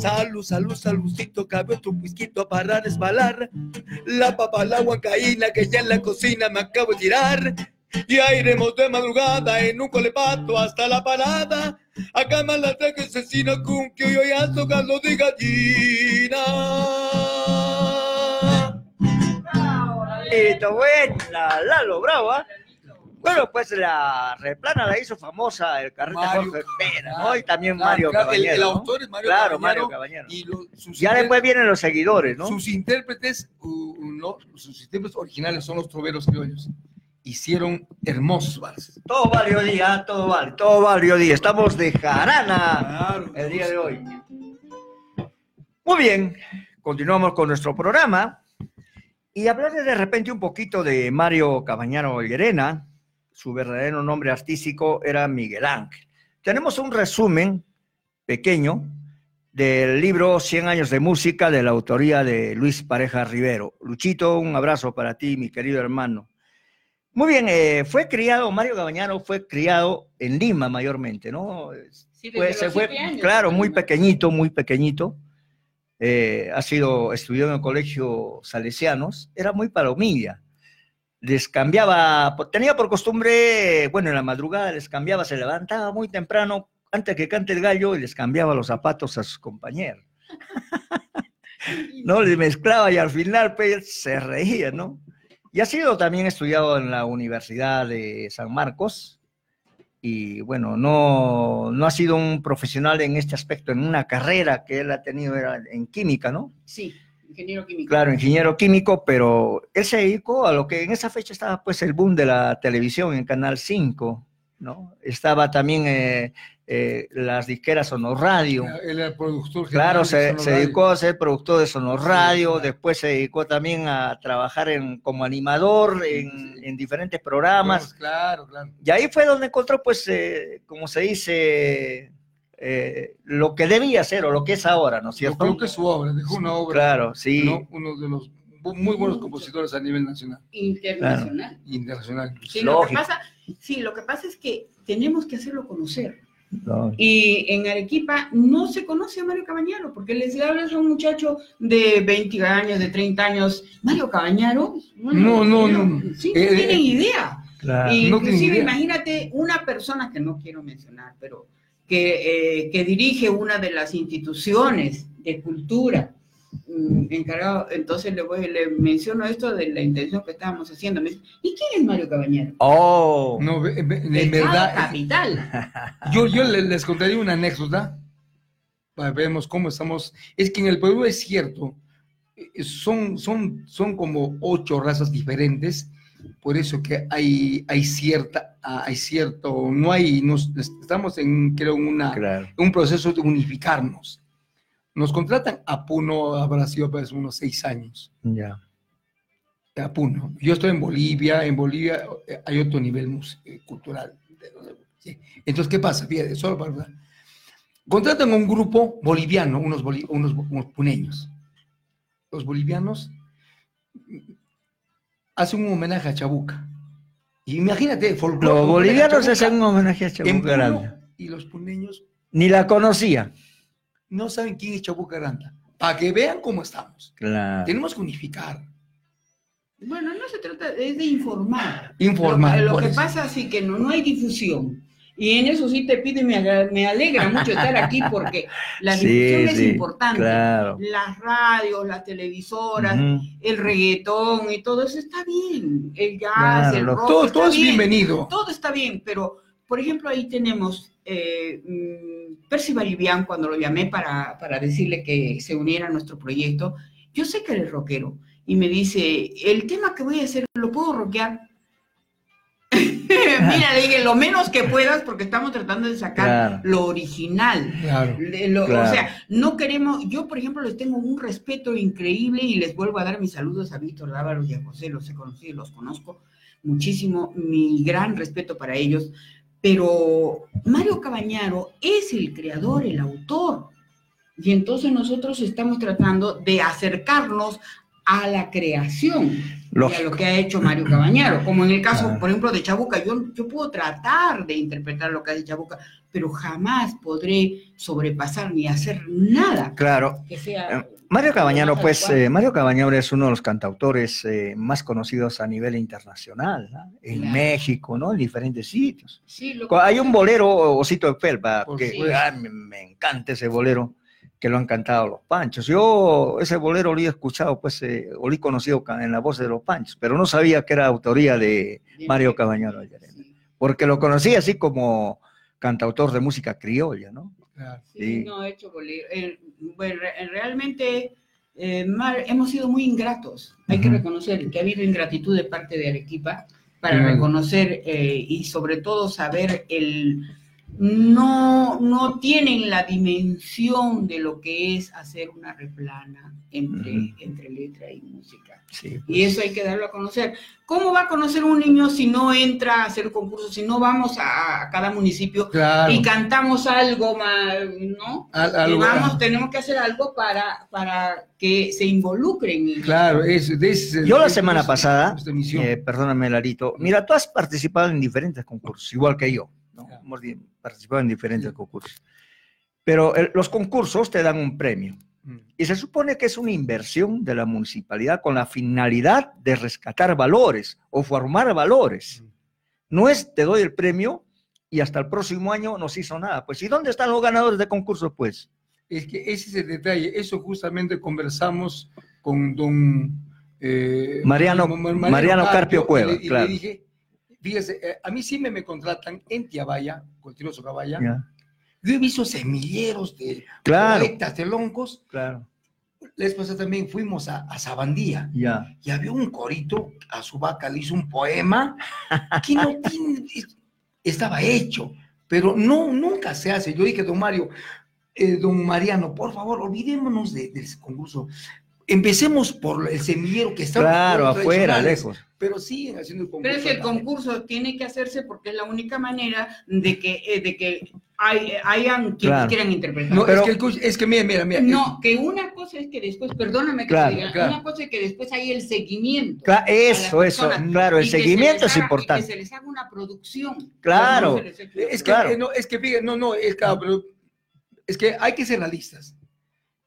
Salud, salud, saludcito, cabe otro pisquito para resbalar. La papa, la huancaína que ya en la cocina me acabo de tirar. Ya iremos de madrugada en un colepato hasta la parada. A calmar la traque asesina con un criollazo caldo de gallina. Listo, buena, Lalo, bravo, ¿ah? Bueno, pues la replana la hizo famosa el carrete Mario Jorge Pera, ¿no? Y también claro, Mario claro, el- autor es Mario Claro, Mario Caballero. Y lo- sus Ya después vienen los seguidores, ¿no? Sus intérpretes, uh, no, sus intérpretes originales son los troveros criollos. Hicieron hermosos valses. Todo valió día, todo vale, todo valió día. Estamos de jarana el día de hoy. Muy bien, continuamos con nuestro programa y hablarles de repente un poquito de Mario Cabañaro Llerena. Su verdadero nombre artístico era Miguel Ángel. Tenemos un resumen pequeño del libro 100 años de música de la autoría de Luis Pareja Rivero. Luchito, un abrazo para ti, mi querido hermano. Muy bien, eh, fue criado, Mario Cabañaro fue criado en Lima mayormente, ¿no? Sí, Pues, se fue, años. claro, muy pequeñito, muy pequeñito. Eh, ha sido, estudió en el colegio Salesianos, era muy palomilla. Les cambiaba, tenía por costumbre, bueno, en la madrugada les cambiaba, se levantaba muy temprano, antes que cante el gallo, y les cambiaba los zapatos a sus compañeros. no, les mezclaba y al final pues, se reía, ¿no? Y ha sido también estudiado en la Universidad de San Marcos, y bueno, no, no ha sido un profesional en este aspecto, en una carrera que él ha tenido en química, ¿no? Sí, ingeniero químico. Claro, ingeniero químico, pero él se dedicó a lo que en esa fecha estaba pues el boom de la televisión en Canal 5, ¿no? Estaba también eh, eh, las disqueras Sonor Radio. Él era el productor Claro, general de se, se dedicó a ser productor de Sonor Radio, después se dedicó también a trabajar en, como animador en, en diferentes programas. Claro, claro. Y ahí fue donde encontró, pues, eh, como se dice, eh, lo que debía ser o lo que es ahora, ¿no es Yo cierto? creo que su obra, dejó una obra. Claro, sí. ¿no? Uno de los muy buenos compositores a nivel nacional Internacional. internacional. Sí, lo que pasa, sí, lo que pasa es que tenemos que hacerlo conocer. No, Y en Arequipa no se conoce a Mario Cabañaro, porque les hablas a un muchacho de 20 años, de 30 años, Mario Cabañaro. No, no, no. Sí, Eh, no eh, tienen idea. claro. Y no tienen inclusive idea. imagínate una persona que no quiero mencionar, pero que, eh, que dirige una de las instituciones de cultura mm, encargado, entonces le, voy, le menciono esto de la intención que estábamos haciendo. Me dice, ¿y quién es Mario Cabañero? Oh, No, en, verdad, capital. yo, yo le- les contaría una anécdota para vernos cómo estamos. Es que en el Perú es cierto, eh, son, son, son como ocho razas diferentes, por eso que hay, hay cierta, hay cierto, no hay, nos, estamos en, creo, una, claro. un proceso de unificarnos. Nos contratan a Puno, habrá sido pues, unos seis años. Ya. a Puno. Yo estoy en Bolivia, en Bolivia eh, hay otro nivel eh, cultural. Entonces, ¿qué pasa? Fíjate, solo para... Contratan a un grupo boliviano, unos, boli- unos, unos puneños. Los bolivianos hacen un homenaje a Chabuca. Y imagínate, folclore. Los bolivianos Chabuca hacen un homenaje a Chabuca Aranda. Y los puneños Ni la conocía. no saben quién es Chabuca Aranda. Para que vean cómo estamos. Claro. Tenemos que unificar. Bueno, no se trata, es de informar. Informar, Lo, lo que eso. pasa sí que no, no hay difusión. Y en eso sí te pido y me, me alegra mucho estar aquí porque la Sí, difusión es sí, importante. claro. Las radios, las televisoras, el reggaetón y todo eso está bien. El jazz, Claro, el rock. Todo, todo es bien. bienvenido. Todo está bien, pero por ejemplo ahí tenemos eh, mm, Percy Balivian cuando lo llamé para, para decirle que se uniera a nuestro proyecto. Yo sé que él es rockero y me dice, el tema que voy a hacer, ¿lo puedo rockear? Mira, le dije, lo menos que puedas porque estamos tratando de sacar Claro. lo original. Claro. Le- lo- Claro. O sea, no queremos, yo por ejemplo les tengo un respeto increíble y les vuelvo a dar mis saludos a Víctor Dávalos y a José, los he conocido, los conozco muchísimo, mi gran respeto para ellos, pero Mario Cabañaro es el creador, el autor, y entonces nosotros estamos tratando de acercarnos a la creación y a lo que ha hecho Mario Cabañaro, como en el caso, por ejemplo, de Chabuca, yo, yo puedo tratar de interpretar lo que hace Chabuca, pero jamás podré sobrepasar ni hacer nada Claro. que sea... Eh, Mario Cabañaro, pues, eh, Mario Cabañaro es uno de los cantautores eh, más conocidos a nivel internacional, ¿no? en Claro. México, ¿no? En diferentes sitios. Sí, Hay un bolero, Osito de Felpa, Por que ah, me, me encanta ese bolero, que lo han cantado los Panchos. Yo ese bolero lo he escuchado, pues, eh, o lo he conocido en la voz de los Panchos, pero no sabía que era autoría de Mario Cabañaro Sí. porque lo conocí así como cantautor de música criolla, ¿no? Claro. Sí, Sí. no he hecho bolero. Eh, bueno, re- realmente eh, Mar- hemos sido muy ingratos. Hay que reconocer que ha habido ingratitud de parte de Arequipa para reconocer eh, y sobre todo saber el... No, no tienen la dimensión de lo que es hacer una replana entre, entre letra y música. Sí, Y eso hay que darlo a conocer. ¿Cómo va a conocer un niño si no entra a hacer concursos, si no vamos a, a cada municipio Claro. y cantamos algo más, ¿no? Al- algo- vamos, tenemos que hacer algo para, para que se involucren. en- Claro, es, Yo la es- semana es- pasada, eh, perdóname Larito, mira, tú has participado en diferentes concursos, igual que yo, ¿no? Claro. Hemos participado en diferentes concursos. Pero el- los concursos te dan un premio Mm. y se supone que es una inversión de la municipalidad con la finalidad de rescatar valores o formar valores. No es te doy el premio y hasta el próximo año no se hizo nada. Pues, ¿y dónde están los ganadores de concursos, pues? Es que ese es el detalle. Eso justamente conversamos con don eh, Mariano- Mariano Carpio Cueva, y le- y claro. le dije, fíjese, eh, a mí siempre me contratan en Tiabaya, Continuoso Caballa. Ya, Yo he visto semilleros de Claro. colectas de loncos. claro, La vez pasada también fuimos a, a Sabandía ya. y había un corito, a su vaca le hizo un poema que no tiene, es- estaba hecho, pero no, nunca se hace. Yo dije, don Mario, eh, don Mariano, por favor, olvidémonos de- del concurso. Empecemos por el semillero que está Claro, afuera, lejos. Pero siguen haciendo el concurso. Pero es que el concurso tiene que hacerse porque es la única manera de que, eh, de que hay, hayan quienes Claro. quieran interpretar. No, Pero- es, que, el- es que mira, mira, mira. No, que una cosa es que después, perdóname que Claro, te diga, claro. una cosa es que después hay el seguimiento. Eso, eso, claro, el que seguimiento es haga- y importante. Que se les haga una producción. Claro. No Es que, Claro. eh, no, es que, fíjate, no, no, es, claro, pero es que hay que ser realistas.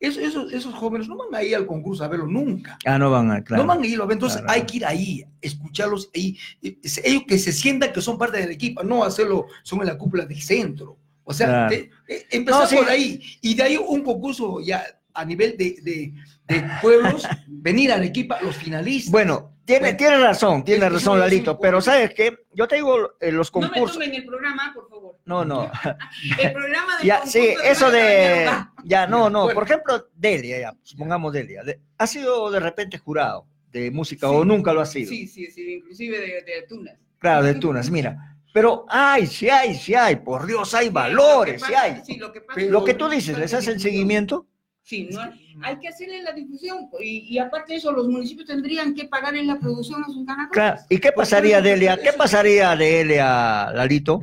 Eso- esos, esos jóvenes no van a ir al concurso a verlo nunca. Ah, no van a, claro. No van a ir a ver. Entonces Claro. hay que ir ahí, escucharlos ahí. Ellos que se sientan que son parte del equipo, no hacerlo, son en la cúpula del centro. O sea, Claro. te- eh, empezamos No, sí. por ahí. Y de ahí un concurso ya a nivel de, de- de pueblos, venir a Arequipa, los finalistas. Bueno, tiene, Bueno, tiene razón, tiene razón, Lalito, pero ¿sabes qué? Yo te digo eh, los No me concursos. tomen el programa, por favor. No, no. El programa de Ya, sí, eso de. Ya, no, no. Bueno. Por ejemplo, Delia, ya, supongamos Delia. de- ¿Ha sido de repente jurado de música Sí. o nunca lo ha sido? Sí, sí, sí, inclusive de, de Tunas. Claro, de Tunas, mira. Pero hay, sí hay, sí hay, por Dios, hay valores, Lo sí que pasa- hay. sí, lo que pasa Lo tú dices, ¿les hacen seguimiento? Sí, no, hay que hacerle la difusión y, y aparte de eso, los municipios tendrían que pagar en la producción a sus ganadores. Claro. ¿Y qué pasaría, Delia? ¿Qué pasaría, Delia, Lalito?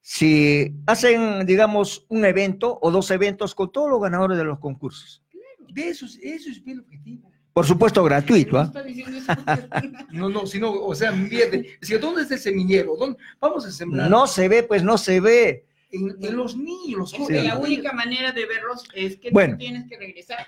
Si hacen, digamos, un evento o dos eventos con todos los ganadores de los concursos. De eso, es- eso es el objetivo. Por supuesto, gratuito, No ¿ah? No, no, sino, o sea, mierde. Si, ¿Dónde está el semillero? ¿Dónde? Vamos a sembrar. No se ve, pues no se ve. En, en los niños, los la única manera de verlos es que Bueno. tú tienes que regresar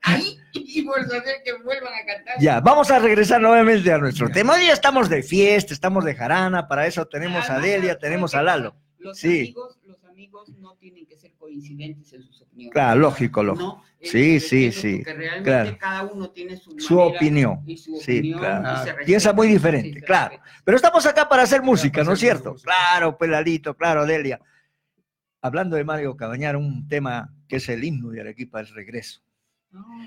ahí y vuelves a hacer que vuelvan a cantar. Ya, vamos a regresar nuevamente a nuestro tema. Hoy ya estamos de fiesta, estamos de jarana, para eso tenemos a Delia, ¿sabes tenemos a? Lalo. Los, Sí. amigos, los amigos no tienen que ser coincidentes en sus opiniones. Claro, lógico, lógico. No, Sí, sí, sí, Porque realmente claro. cada uno tiene su, Su opinión. y su Sí, opinión claro. y se Ah, piensa muy diferente, Sí, claro. Pero estamos acá para hacer música, para ¿no es cierto? música. Claro, pues Lalito, claro, Delia. Hablando de Mario Cabañar, un tema que es el himno de Arequipa, el regreso.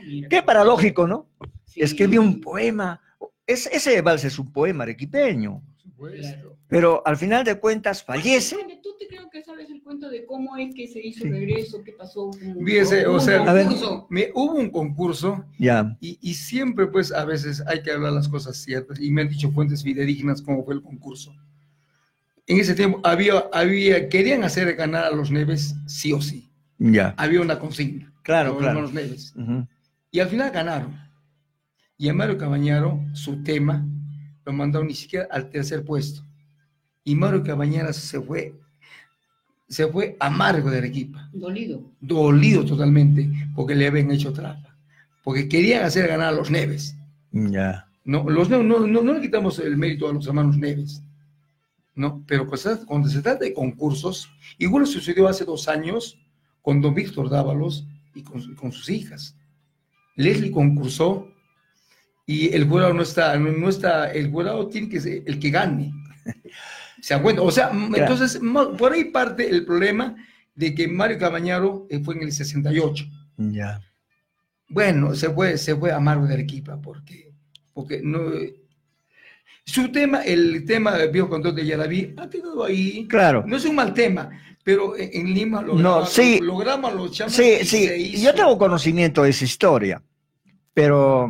Mira, Qué paradójico, ¿no? sí. Escribió un poema. Es, ese vals es un poema arequipeño, Por supuesto. pero al final de cuentas fallece. Tú te creo que sabes el cuento de cómo es que se hizo Sí. el regreso, qué pasó. Fíjese, o sea, A ver. concurso. Me, hubo un concurso Ya, y, y siempre, pues, a veces hay que hablar las cosas ciertas. Y me han dicho fuentes fidedignas cómo fue el concurso. En ese tiempo había, había, querían hacer ganar a los Neves sí o sí. ya. Había una consigna. Claro, los claro. hermanos Neves. Ujú. Y al final ganaron. Y a Mario Cabañaro, su tema, lo mandaron ni siquiera al tercer puesto. Y Mario Cabañara se fue, se fue amargo de Arequipa, Dolido. dolido totalmente, porque le habían hecho trampa. Porque querían hacer ganar a los Neves. Ya. No, los, no, no, no, no le quitamos el mérito a los hermanos Neves. No, pero cuando se trata de concursos, igual sucedió hace dos años con don Víctor Dávalos y con, su- con sus hijas. Leslie concursó y el jurado no está, no, está, el jurado tiene que ser el que gane. ¿Se acuerda? O sea, Claro. entonces, por ahí parte el problema de que Mario Cabañaro eh, fue en el 68. Ya. Bueno, se fue, se fue amargo de Arequipa porque, porque no. Su tema, el tema del viejo control de Yaraví, ha quedado ahí. Claro. No es un mal tema, pero en, Lima logramos, No, sí. logramos los chamas Sí, sí. Yo tengo conocimiento de esa historia, pero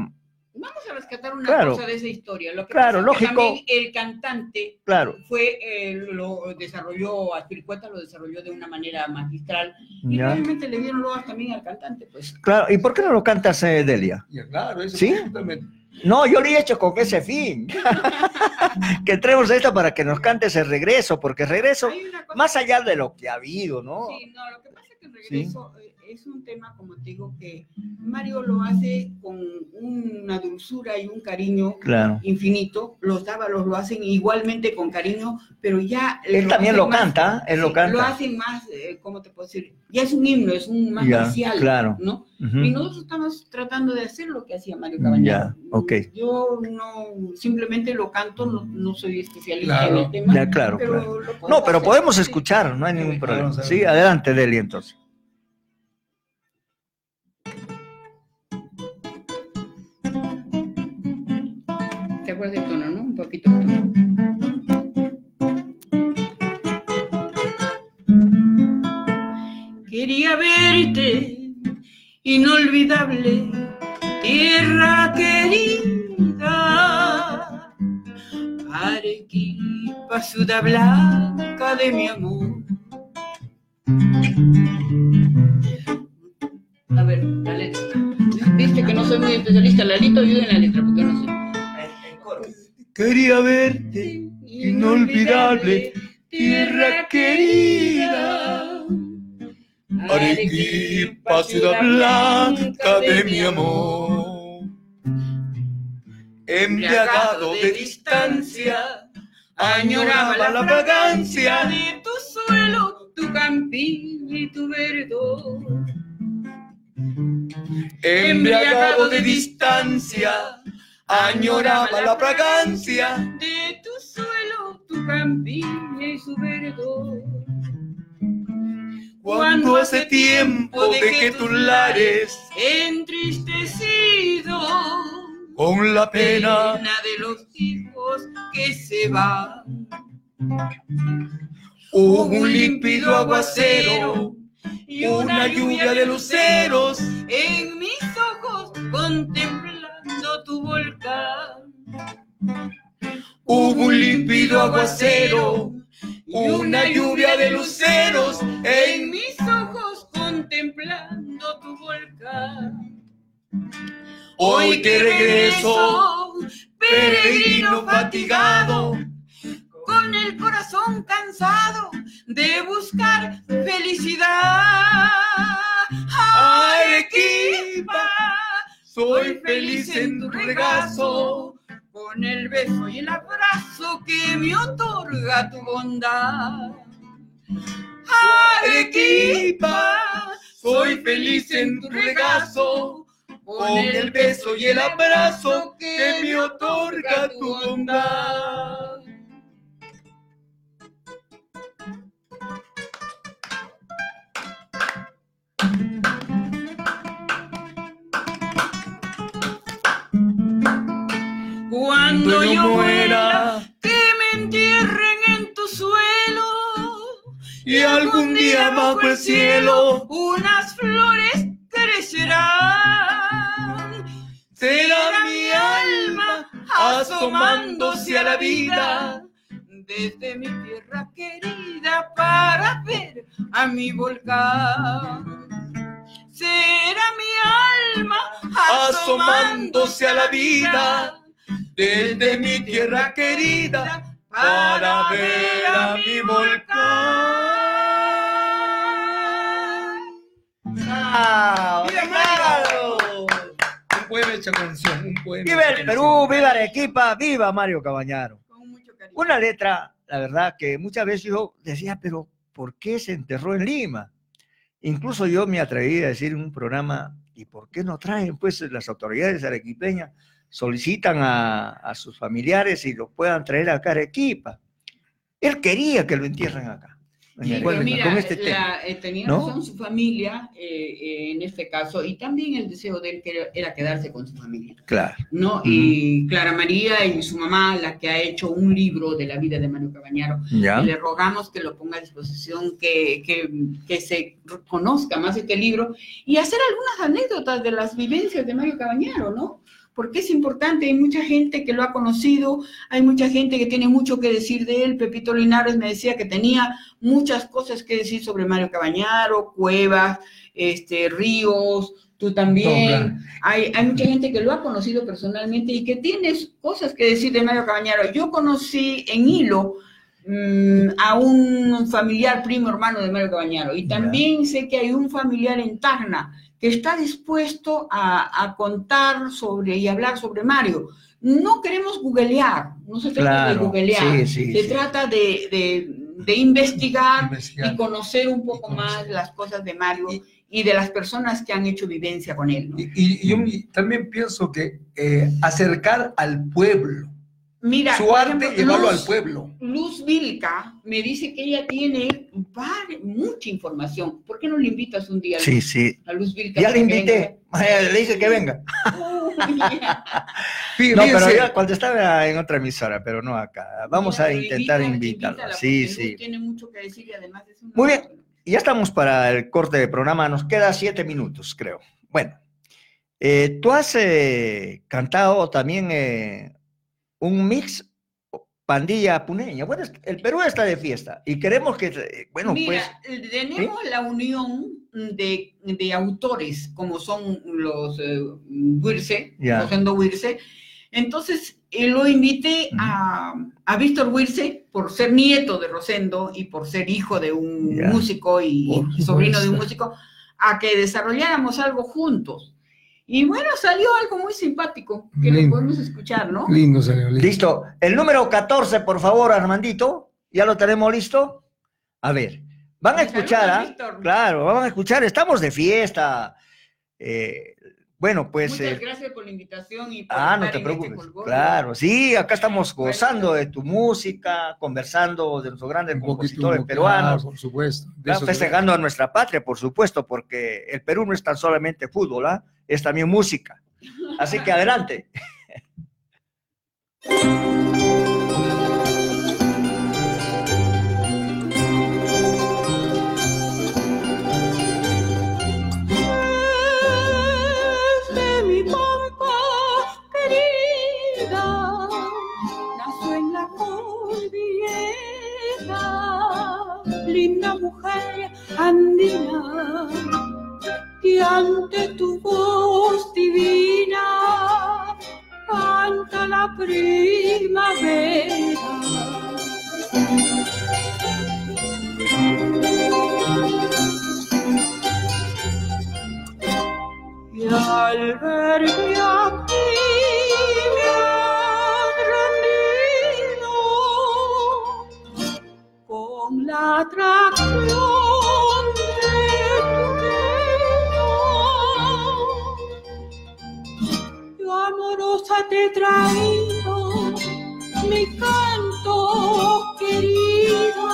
Vamos a rescatar una Claro. cosa de esa historia. Lo que Claro, pasa es que lógico. también el cantante claro. fue, eh, lo desarrolló, Aspiricueta lo desarrolló de una manera magistral y Ya. realmente le dieron loas también al cantante, pues. Claro. ¿Y por qué no lo cantas, eh, Delia? Ya, claro, eso ¿Sí? totalmente. No, yo lo he hecho con ese fin. que entremos a esto para que nos cantes el regreso, porque el regreso, más allá de lo que ha habido, ¿no? Sí, no, lo que pasa es que el regreso eh, es un tema, como te digo, que Mario lo hace con una dulzura y un cariño Claro. infinito. Los dávalos lo hacen igualmente con cariño, pero ya... Él también lo más- canta, él lo canta. Lo hacen más, eh, ¿cómo te puedo decir? Ya es un himno, es un más Ya, claro. ¿no? Y nosotros estamos tratando de hacer lo que hacía Mario Cabañas. Ya, ok. Yo no, simplemente lo canto, no, no soy especialista Claro. en el tema. Ya, claro, pero claro. lo podemos No, pero hacer, podemos escuchar, no hay ningún problema. Sí, adelante, Delia, entonces. ¿Te acuerdas del tono, no? Un poquito. Quería verte, inolvidable, tierra querida, Arequipa, ciudad blanca de mi amor. A ver, la letra. Viste que no soy muy especialista, Lalito ayuda en la letra, porque no sé. Quería verte, inolvidable, tierra querida. Arequipa, ciudad blanca de mi amor. Embriagado de distancia, añoraba la fragancia de tu suelo, tu campiña y tu verdor. Embriagado de distancia, añoraba la fragancia de tu suelo, tu campiña y su verdor. Cuando hace tiempo dejé tus lares entristecido con la pena pena de los hijos que se van. hubo un límpido aguacero y una lluvia de luceros en mis ojos contemplando tu volcán. hubo un límpido aguacero una lluvia de luceros en mis ojos contemplando tu volcán. hoy que regreso peregrino fatigado con el corazón cansado de buscar felicidad. Arequipa, soy feliz en tu regazo con el beso y el abrazo que me otorga tu bondad. Arequipa, soy feliz en tu regazo con el beso y el abrazo que me otorga tu bondad. Cuando yo muera, que me entierren en tu suelo y algún día bajo el cielo unas flores crecerán. será mi alma asomándose a la vida desde mi tierra querida para ver a mi volcán. Será mi alma asomándose a la vida desde mi tierra querida para ver a mi volcán. ¡Ah! ¡Viva ¡Claro! Un poema hecho canción, un poema. ¡Viva el Perú! ¡Viva Arequipa! ¡Viva Mario Cabañaro! Con mucho cariño. Una letra, la verdad, que muchas veces yo decía, pero ¿por qué se enterró en Lima? Incluso yo me atreví a decir en un programa, ¿y por qué no traen? Pues las autoridades arequipeñas solicitan a, a sus familiares y lo puedan traer acá a Arequipa. Él quería que lo entierren acá. Sí, pero mira, con este tema. la- eh, tenía ¿no? razón su familia eh, eh, en este caso y también el deseo de él que era, quedarse con su familia, Claro. ¿no? Y Clara María y su mamá, la que ha hecho un libro de la vida de Mario Cabañaro, ¿Ya? le rogamos que lo ponga a disposición, que, que, que se conozca más este libro y hacer algunas anécdotas de las vivencias de Mario Cabañaro, ¿no? Porque es importante, hay mucha gente que lo ha conocido, hay mucha gente que tiene mucho que decir de él. Pepito Linares me decía que tenía muchas cosas que decir sobre Mario Cabañaro, Cuevas, este, Ríos, tú también. Hay, hay mucha gente que lo ha conocido personalmente y que tiene cosas que decir de Mario Cabañaro. Yo conocí en Hilo mm, a un familiar primo hermano de Mario Cabañaro y también sé que hay un familiar en Tacna que está dispuesto a, a contar sobre y hablar sobre Mario. No queremos googlear, no se trata de googlear, sí, sí, se sí. trata de, de- de investigar Investigar. y conocer un poco conocer. más las cosas de Mario Y- y de las personas que han hecho vivencia con él. ¿no? Y, yo mi- también pienso que eh, acercar al pueblo, Mira, su arte, ejemplo, llevarlo Luz- al pueblo. Luz Vilca me dice que ella tiene var- mucha información. ¿Por qué no le invitas un día Sí, sí. a Luz Vilca? Ya le invité. venga? Le dije que venga. No, pero ya cuando estaba en otra emisora, pero no acá. Vamos a intentar invitarla. Sí, Luz sí. Tiene mucho que decir y además es una- Muy bien. Y Ya estamos para el corte de programa. Nos queda siete minutos, creo. Bueno, eh, tú has eh, cantado también eh, un mix pandilla puneña. Bueno, el Perú está de fiesta y queremos que, eh, bueno, Mira, pues, tenemos la unión de, de autores, como son los eh, Wirse, Wirse. Entonces, eh, lo invité a, a Víctor Wirse por ser nieto de Rosendo y por ser hijo de un Ya. músico y sobrino de un músico, a que desarrolláramos algo juntos. Y bueno, salió algo muy simpático que lo Lindo. podemos escuchar, ¿no? Lindo salió, lindo. listo. El número 14, por favor, Armandito. ¿Ya lo tenemos listo? A ver, Van a escuchar, ¿ah? Víctor. Claro, van a escuchar. Estamos de fiesta. Eh, bueno, pues. Muchas eh, gracias por la invitación y por Ah, no te en este preocupes. Claro, sí, acá estamos gozando de tu música, conversando de nuestros grandes poquito, compositores peruanos, por supuesto. Festejando a nuestra patria, por supuesto, porque el Perú no es tan solamente fútbol, ¿ah? Es también música. Así que adelante. linda mujer andina, que ante tu voz divina canta la primavera. Y al verme aquí me han con la atracción amorosa te he traído mi canto querido,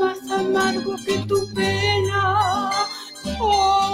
más amargo que tu pena, oh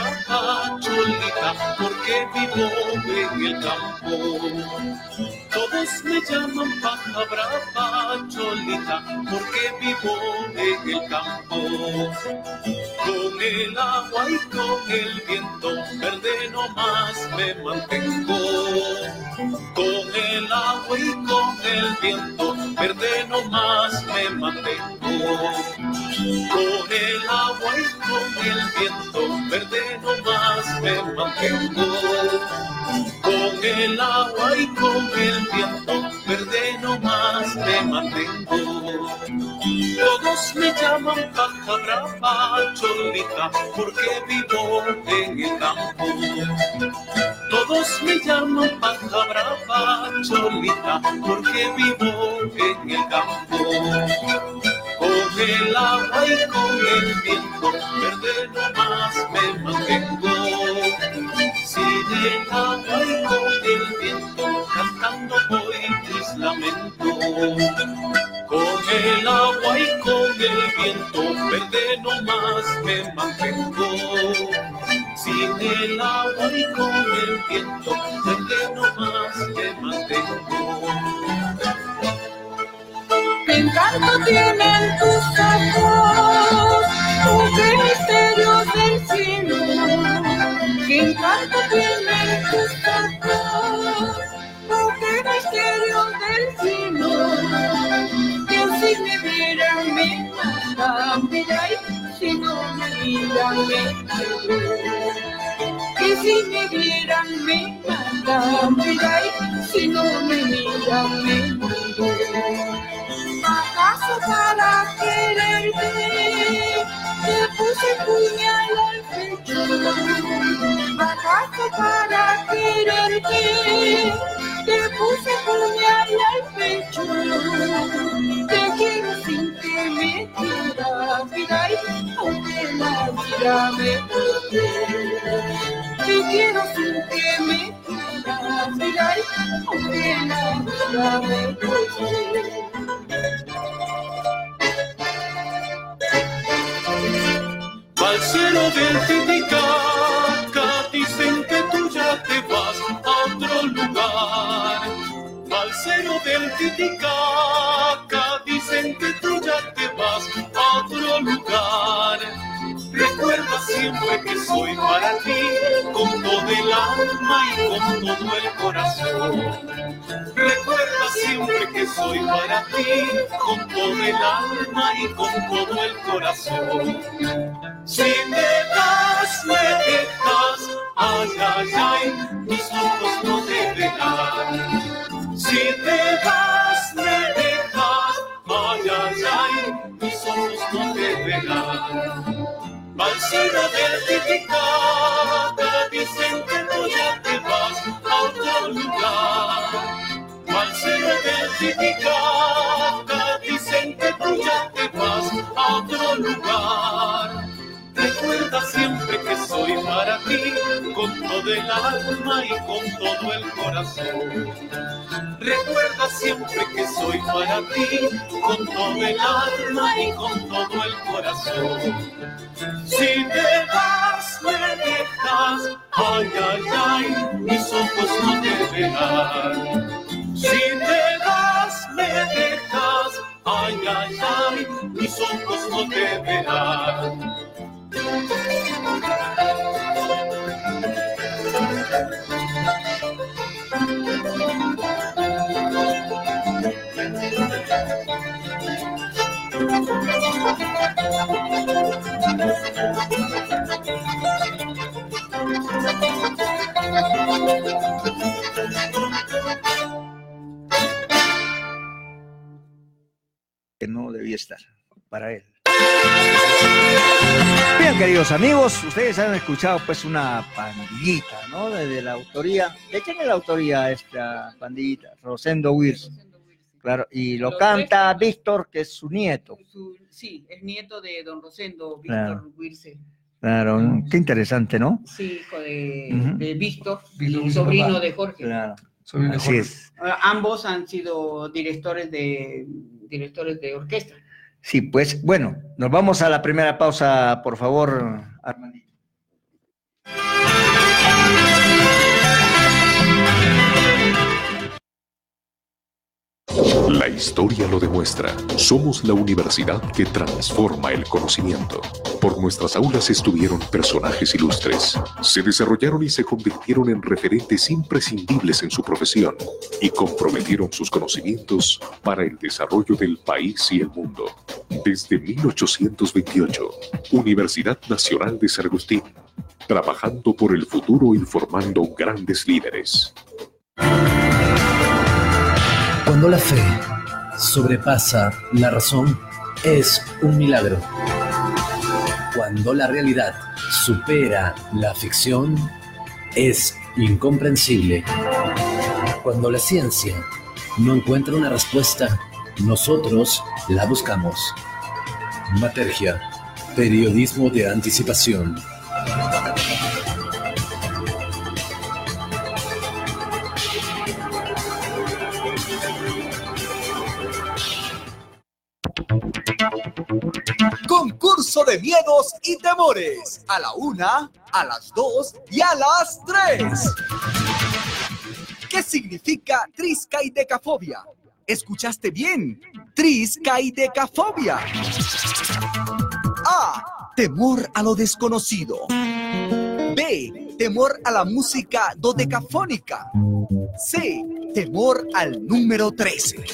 paja brava, cholita, porque vivo en el campo. Todos me llaman paja brava, cholita, porque vivo en el campo. Con el agua y con el viento, verde nomás me mantengo. Con el agua y con el viento, verde nomás me mantengo. Con el agua y con el viento, verde nomás me mantengo. Con el agua y con el viento, verde nomás me mantengo. Todos me llaman paja brava, cholita, porque vivo en el campo. Todos me llaman paja brava, cholita, porque vivo en el campo. Con el agua y con el viento, verde nomás me mantengo. Agua y con el viento, cantando voy mis lamentos. Con el agua y con el viento, verde nomás me mantengo. Sin el agua y con el viento, verde nomás me mantengo. ¿Qué encanto tienen tus ojos? Me vieran me matan, si no me miran me ¿Acaso para quererte te puse puñal al pecho? ¿Acaso para quererte te puse puñal al pecho? Te quiero sin que me quieras mirar, aunque la vida me toque. Te quiero sin que me quieras mirar, aunque la vida. Balsero del Titicaca, dicen que tú ya te vas a otro lugar. Balsero del Titicaca, dicen que tú siempre que soy para ti con todo el alma y con todo el corazón. Recuerda siempre que soy para ti, con todo el alma y con todo el corazón. Si me das, me dejas, ay, ay, ay, mis ojos no te verán. Si te das, me dejas, ay, ay, ay, mis ojos no te verán. Valsina certificada, dicen que tú ya te vas a otro lugar. Valsina certificada, dicen que tú ya te vas a otro lugar. Soy para ti, con todo el alma y con todo el corazón. Recuerda siempre que soy para ti, con todo el alma y con todo el corazón. Si te vas, me dejas, ay, ay, ay, mis ojos no te verán. Si te vas, me dejas, ay, ay, ay, mis ojos no te verán. Que no debía estar para él. Bien, queridos amigos, ustedes han escuchado pues una pandillita, ¿no? Desde la autoría. ¿De quién es la autoría esta pandillita? Rosendo Wirs. Claro, y lo canta Víctor, que es su nieto. Su- sí, es nieto de don Rosendo, Víctor Claro. Wilce. Claro, qué interesante, ¿no? Sí, hijo de, de Víctor, sobrino de Jorge. Claro, Sobrino de así Jorge. es. Ah, Ambos han sido directores de directores de orquesta. Sí, pues bueno, nos vamos a la primera pausa, por favor, Armandito. Historia lo demuestra. Somos la universidad que transforma el conocimiento. Por nuestras aulas estuvieron personajes ilustres. Se desarrollaron y se convirtieron en referentes imprescindibles en su profesión y comprometieron sus conocimientos para el desarrollo del país y el mundo. Desde 1828, Universidad Nacional de San Agustín, trabajando por el futuro y formando grandes líderes. Cuando la fe sobrepasa la razón, es un milagro. Cuando la realidad supera la ficción, es incomprensible. Cuando la ciencia no encuentra una respuesta, nosotros la buscamos. Matergia, periodismo de anticipación. De miedos y temores. A la una, a las dos y a las tres. ¿Qué significa triscaidecafobia? ¿Escuchaste bien? Triscaidecafobia. A. Temor a lo desconocido. B. Temor a la música dodecafónica. C. Temor al número 13.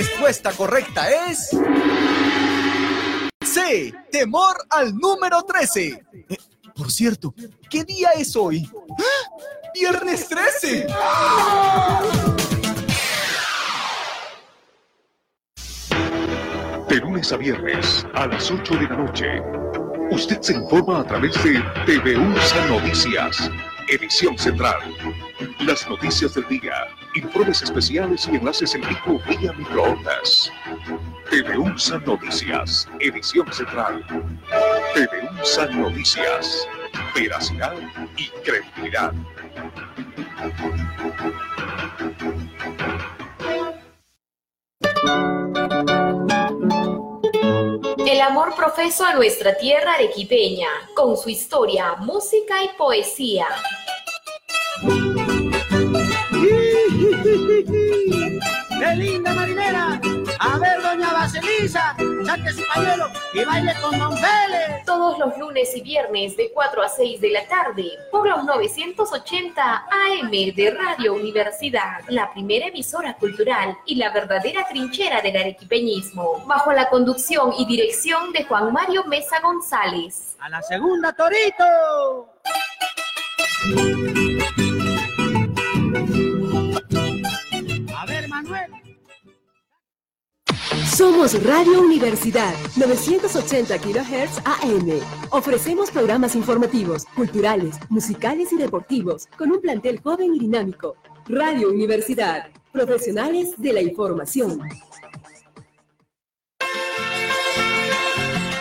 Respuesta correcta es... C. Temor al número 13. Eh, por cierto, ¿qué día es hoy? ¡Ah! ¡Viernes 13! De lunes a viernes a las 8 de la noche. Usted se informa a través de TV UNSA Noticias, edición central. Las noticias del día, informes especiales y enlaces en vivo vía microondas. TV UNSA Noticias, edición central. TV UNSA Noticias, veracidad y credibilidad. El amor profeso a nuestra tierra arequipeña, con su historia, música y poesía. ¡Qué linda marinera! A ver, doña Elisa, saque su pañuelo y baile con Don Félix. Todos los lunes y viernes de 4 a 6 de la tarde por los 980 AM de Radio Universidad, la primera emisora cultural y la verdadera trinchera del arequipeñismo, bajo la conducción y dirección de Juan Mario Mesa González. A la segunda, Torito. Somos Radio Universidad, 980 kHz AM. Ofrecemos programas informativos, culturales, musicales y deportivos con un plantel joven y dinámico. Radio Universidad, profesionales de la información.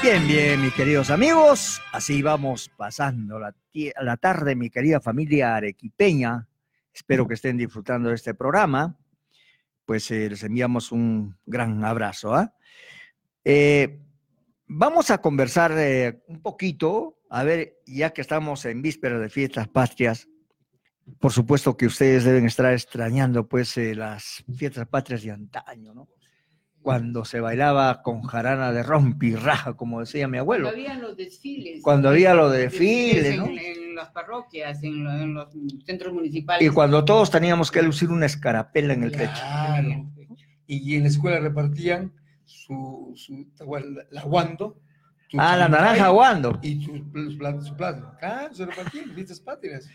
Bien, bien, mis queridos amigos, así vamos pasando la, la tarde, mi querida familia arequipeña. Espero que estén disfrutando de este programa. Pues eh, les enviamos un gran abrazo. ¿ah? Eh, vamos a conversar eh, un poquito, a ver, ya que estamos en vísperas de fiestas patrias, por supuesto que ustedes deben estar extrañando pues eh, las fiestas patrias de antaño, ¿no? Cuando se bailaba con jarana de rompirraja, como decía mi abuelo. Cuando había los desfiles. Cuando había los desfiles, ¿no? Las parroquias, en, lo- en los centros municipales. Y cuando todos teníamos que lucir una escarapela en el pecho. Claro. Y en la escuela repartían su, su la guando. Ah, la naranja guando. Y su, su plato. Su plato. Claro, se repartían en fiestas patrias.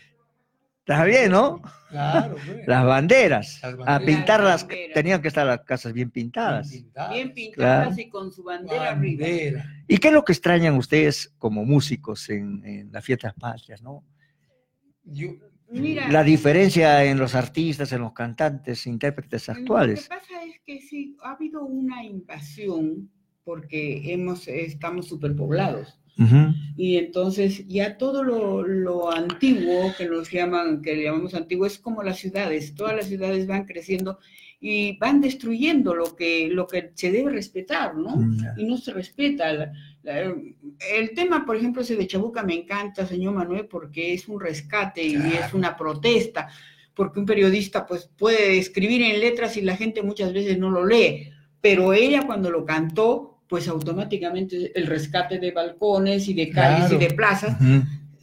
Está bien, ¿no? Claro, pues. Las banderas. Las A banderas. pintar Las las, banderas. tenían que estar las casas bien pintadas. Bien pintadas Claro. y con su bandera, arriba. ¿Y qué es lo que extrañan ustedes como músicos en, en las fiestas patrias, no? Mira, La diferencia en los artistas, en los cantantes, intérpretes actuales. Lo que pasa es que sí, ha habido una invasión porque hemos, estamos superpoblados. Ujú. Y entonces ya todo lo, lo antiguo que nos llaman, que le llamamos antiguo, es como las ciudades. Todas las ciudades van creciendo y van destruyendo lo que, lo que se debe respetar, ¿no? Y no se respeta. La- la- el tema, por ejemplo, ese de Chabuca me encanta, señor Manuel, porque es un rescate y es una protesta, porque un periodista pues puede escribir en letras y la gente muchas veces no lo lee, pero ella cuando lo cantó, pues automáticamente el rescate de balcones y de calles Claro. y de plazas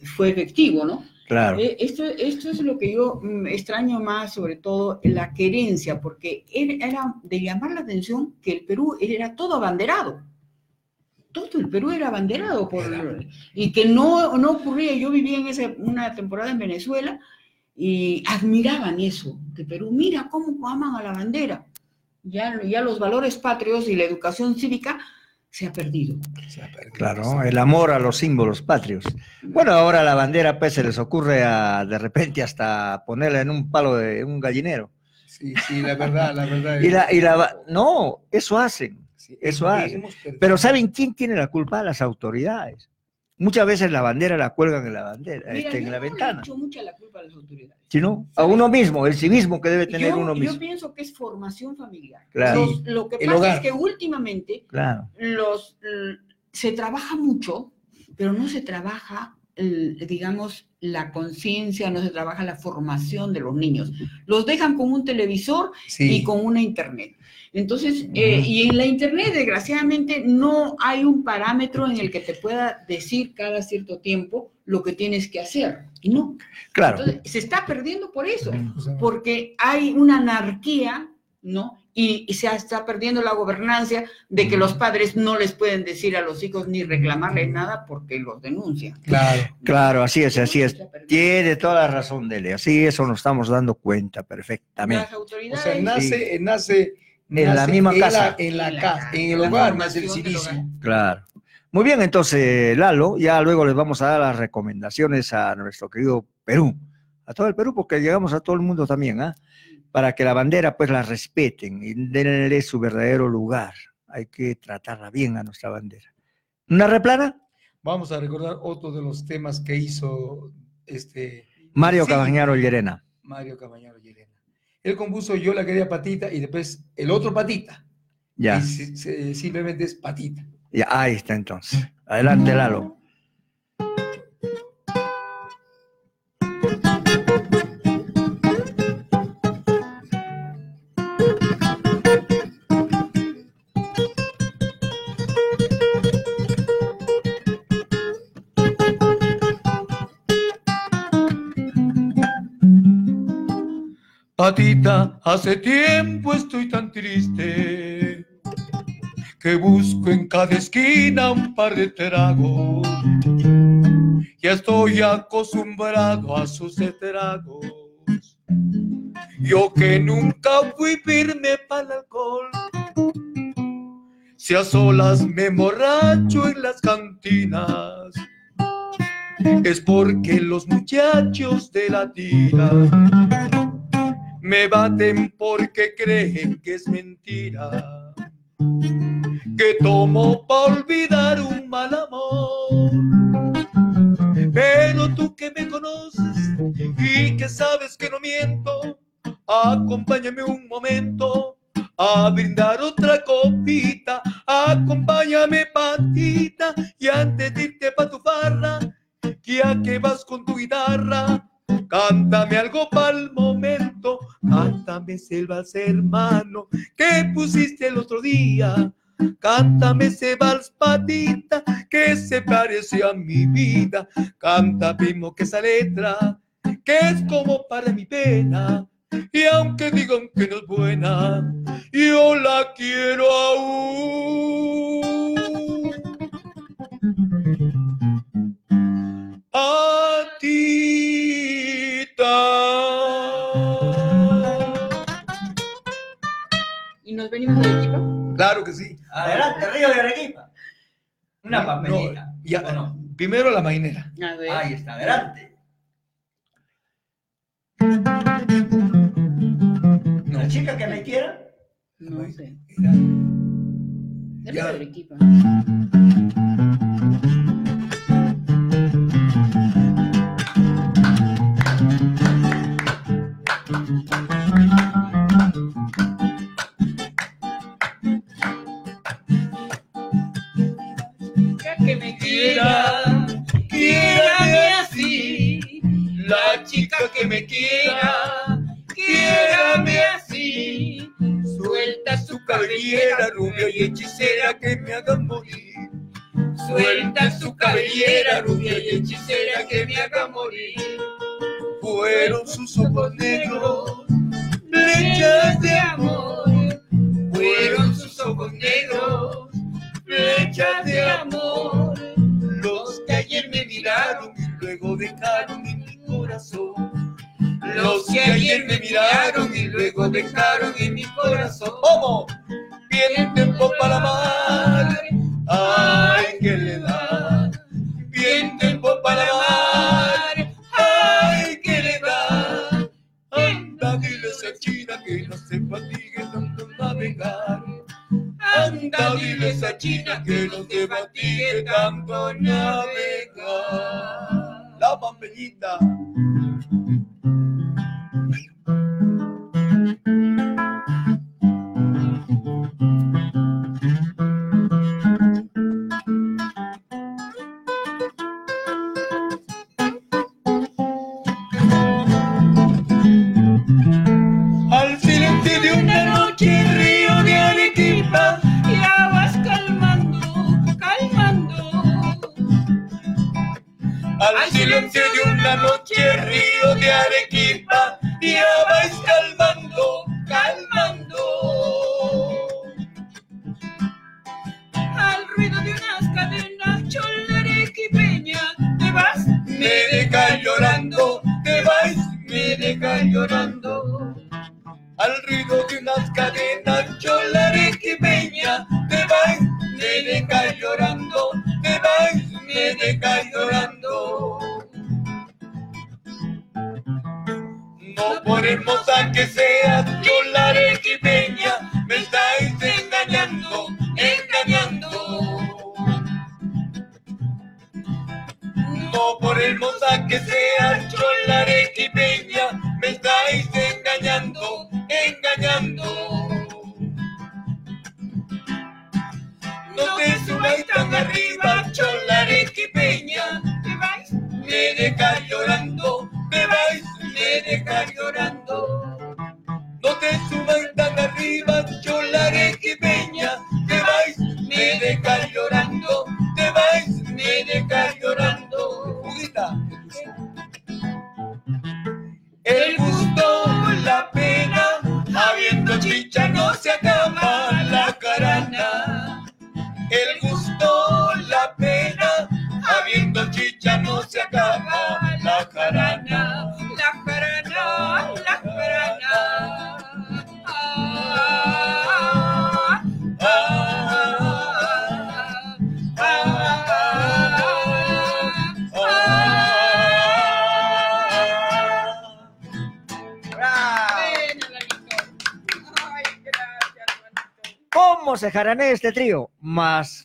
fue efectivo, ¿no? Claro. Eh, Esto, esto es lo que yo mm, extraño más, sobre todo la querencia, porque era era de llamar la atención que el Perú era todo abanderado. Todo el Perú era abanderado por y que no, no ocurría. Yo vivía en esa, una temporada en Venezuela y admiraban eso, que Perú, mira cómo aman a la bandera. Ya, ya los valores patrios y la educación cívica se ha perdido. Claro, el amor a los símbolos patrios. Bueno, ahora la bandera, pues se les ocurre a, de repente hasta ponerla en un palo de un gallinero. Sí, sí, la verdad, la verdad. Y la, y la, no, eso hacen, eso hacen. Pero ¿saben quién tiene la culpa? Las autoridades. Muchas veces la bandera la cuelgan en la bandera, Mira, este, en yo la no le ventana. echo mucha la culpa a las autoridades. sino a uno mismo, el civismo que debe tener yo, uno yo mismo. pienso que es formación familiar. Claro. Los- lo que El pasa hogar. es que últimamente Claro. los, se trabaja mucho, pero no se trabaja, digamos, la conciencia, no se trabaja la formación de los niños. Los dejan con un televisor Sí. y con una internet. Entonces, eh, y en la internet, desgraciadamente, no hay un parámetro en el que te pueda decir cada cierto tiempo lo que tienes que hacer. Y no. Claro. Entonces, se está perdiendo por eso, porque hay una anarquía, ¿no? Y, y se está perdiendo la gobernancia de que los padres no les pueden decir a los hijos ni reclamarles nada porque los denuncian. Claro. Claro, así es, así es. Tiene toda la razón, Dele. Así eso nos estamos dando cuenta perfectamente. Las autoridades... O sea, nace, nace En la misma en casa. en la En la casa, en el hogar nace el. Claro. Muy bien, entonces, Lalo, ya luego les vamos a dar las recomendaciones a nuestro querido Perú, a todo el Perú, porque llegamos a todo el mundo también, ¿ah? Para que la bandera, pues, la respeten y denle su verdadero lugar. Hay que tratarla bien a nuestra bandera. ¿Una replana? Vamos a recordar otro de los temas que hizo este Mario Sí, Cabañaro Llerena. Mario Cabañaro Llerena. Él compuso Yo la quería patita y después el otro patita. Ya. Y si- si- simplemente es patita. Ya, ahí está entonces. Adelante, Lalo. Patita, hace tiempo estoy tan triste que busco en cada esquina un par de tragos. Ya estoy acostumbrado a sus tragos. Yo que nunca fui firme para el alcohol. Si a solas me emborracho en las cantinas, es porque los muchachos de la tira me baten porque creen que es mentira. Que tomo para olvidar un mal amor. Pero tú que me conoces y que sabes que no miento, acompáñame un momento a brindar otra copita. Acompáñame, patita, y antes de irte pa' tu farra, ya que vas con tu guitarra, cántame algo pa'l momento. Cántame selvas, hermano, que pusiste el otro día. Cántame ese patita que se parece a mi vida. Canta primo que esa letra que es como para mi pena. Y aunque digan que no es buena, yo la quiero aún. ¿Y nos venimos de Arequipa? Claro que sí. Adelante, Río de Arequipa. Una No, papelita. ya, Primero la mainera. A ver. Ahí está, adelante. ¿La chica que me quiera? No sé. Ya. Río de Arequipa. Me quiera, quiérame así. Suelta su cabellera rubia y hechicera que me haga morir. Suelta su cabellera rubia y hechicera que me haga morir. Fueron sus ojos negros, Flechas de amor, fueron sus ojos negros, flechas de amor. los que ayer me miraron y luego dejaron en mi corazón. Los que ayer me miraron y luego dejaron en mi corazón. ¿Cómo? Bien tiempo para amar. Ay, que le da. Bien tiempo para amar. Ay, que le da. Anda, dile a china que no se fatigue tanto navegar. Anda, dile a esa china que no se fatigue tanto navegar. La mamellita.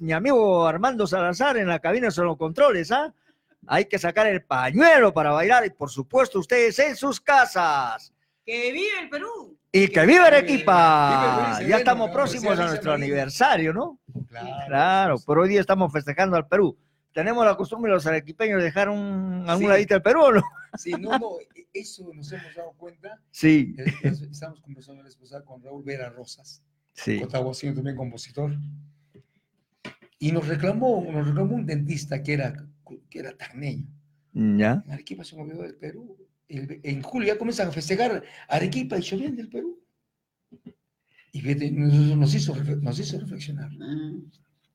Mi amigo Armando Salazar en la cabina son los controles, ¿ah? Hay que sacar el pañuelo para bailar y por supuesto ustedes en sus casas. ¡Que vive el Perú! Y que viva Arequipa. Ya estamos próximos a nuestro aniversario, ¿no? Claro. Claro, pero hoy día estamos festejando al Perú. Tenemos la costumbre los arequipeños de dejar un, algún Sí. ladito al Perú, ¿o ¿no? Sí, no, no, e- eso nos hemos dado cuenta. Sí. Estamos conversando la con Raúl Vera Rosas, Sí. cotahuaseño también compositor. Y nos reclamó, nos reclamó un dentista que era, que era tagneño. ¿Ya? En Arequipa se me olvidó del Perú. El- en julio ya comienzan a festejar Arequipa y Chovián del Perú. Y fíjate, nos, nos hizo, nos hizo reflexionar.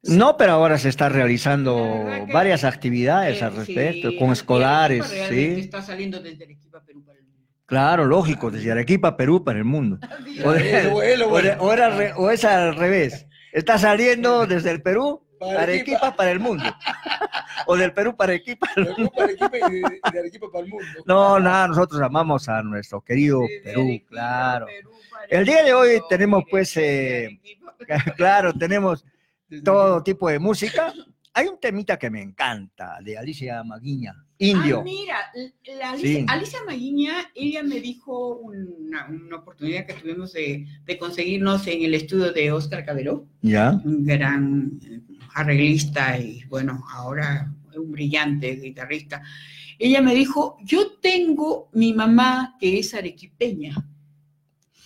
No, pero ahora se está realizando varias actividades Eh, al respecto, sí, con escolares, sí. Está saliendo desde Arequipa, Perú para el mundo. Claro, lógico, desde Arequipa, Perú, para el mundo. O, lo o bueno. o era o es al revés. Está saliendo desde el Perú, Para Arequipa, para el mundo. O del Perú para Arequipa. Perú para Arequipa y de, de Arequipa para el mundo. No, nada, nosotros amamos a nuestro querido Perú, claro. El día de hoy tenemos pues, eh, claro, tenemos todo tipo de música. Hay un temita que me encanta, de Alicia Maguiña, Indio. Ah, mira, la Alicia, Sí. Alicia Maguiña, ella me dijo una, una oportunidad que tuvimos de, de conseguirnos en el estudio de Oscar Caberó, ¿Ya? un gran eh, arreglista y bueno, ahora un brillante guitarrista. Ella me dijo, yo tengo mi mamá que es arequipeña.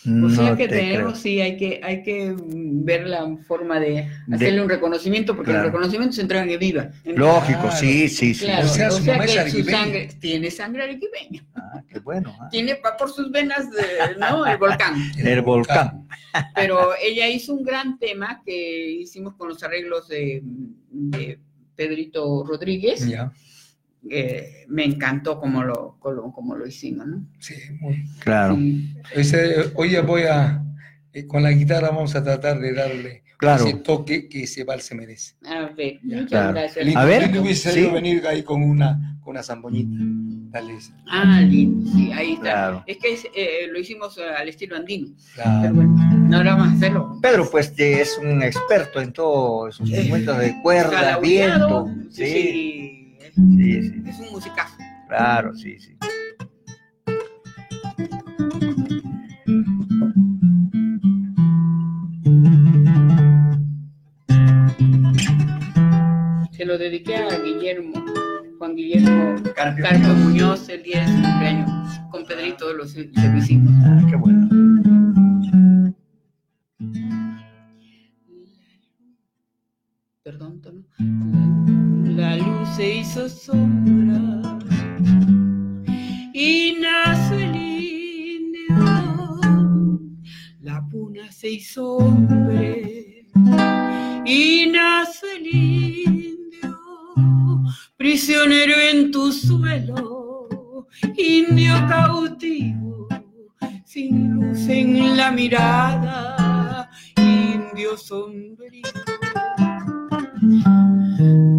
O sea No que te tenemos, creo. sí, hay que, hay que mm, ver la forma de De- hacerle un reconocimiento, porque Claro. los reconocimientos se entregan en viva. Lógico, Claro. sí, sí, sí. Claro, O sea, su mamá es que su sangre tiene sangre arequipeña. Ah, qué bueno. ah. Tiene va por sus venas, de- ¿no? El volcán. El volcán. Pero ella hizo un gran tema que hicimos con los arreglos de, de Pedrito Rodríguez. Ya, Eh, me encantó como lo, como, como lo hicimos, ¿no? sí, muy. Claro, Sí. Hoy ya voy a, eh, con la guitarra vamos a tratar de darle claro. ese toque que ese vals se merece. A ver, muchas Claro. gracias. Lindo, A ver, lindo hubiese sí. sido venir ahí con una, con una zamboñita. Dale esa. Ah, lindo, sí, ahí está. Claro. Es que es, eh, lo hicimos al estilo andino. Claro. Pero bueno, no ahora vamos a hacerlo. Pedro, pues es un experto en todos esos instrumentos de cuerda, viento. Sí, Sí, sí, sí, sí, es un musicazo. claro, sí, sí. Se lo dediqué a Guillermo, Juan Guillermo Carlos Muñoz, el día de su cumpleaños. Con Pedrito lo, se lo hicimos. Ah, qué bueno. Perdón, tono. La luz se hizo sombra y nació el indio. La puna se hizo hombre y nació el indio. Prisionero en tu suelo, indio cautivo, sin luz en la mirada, indio sombrío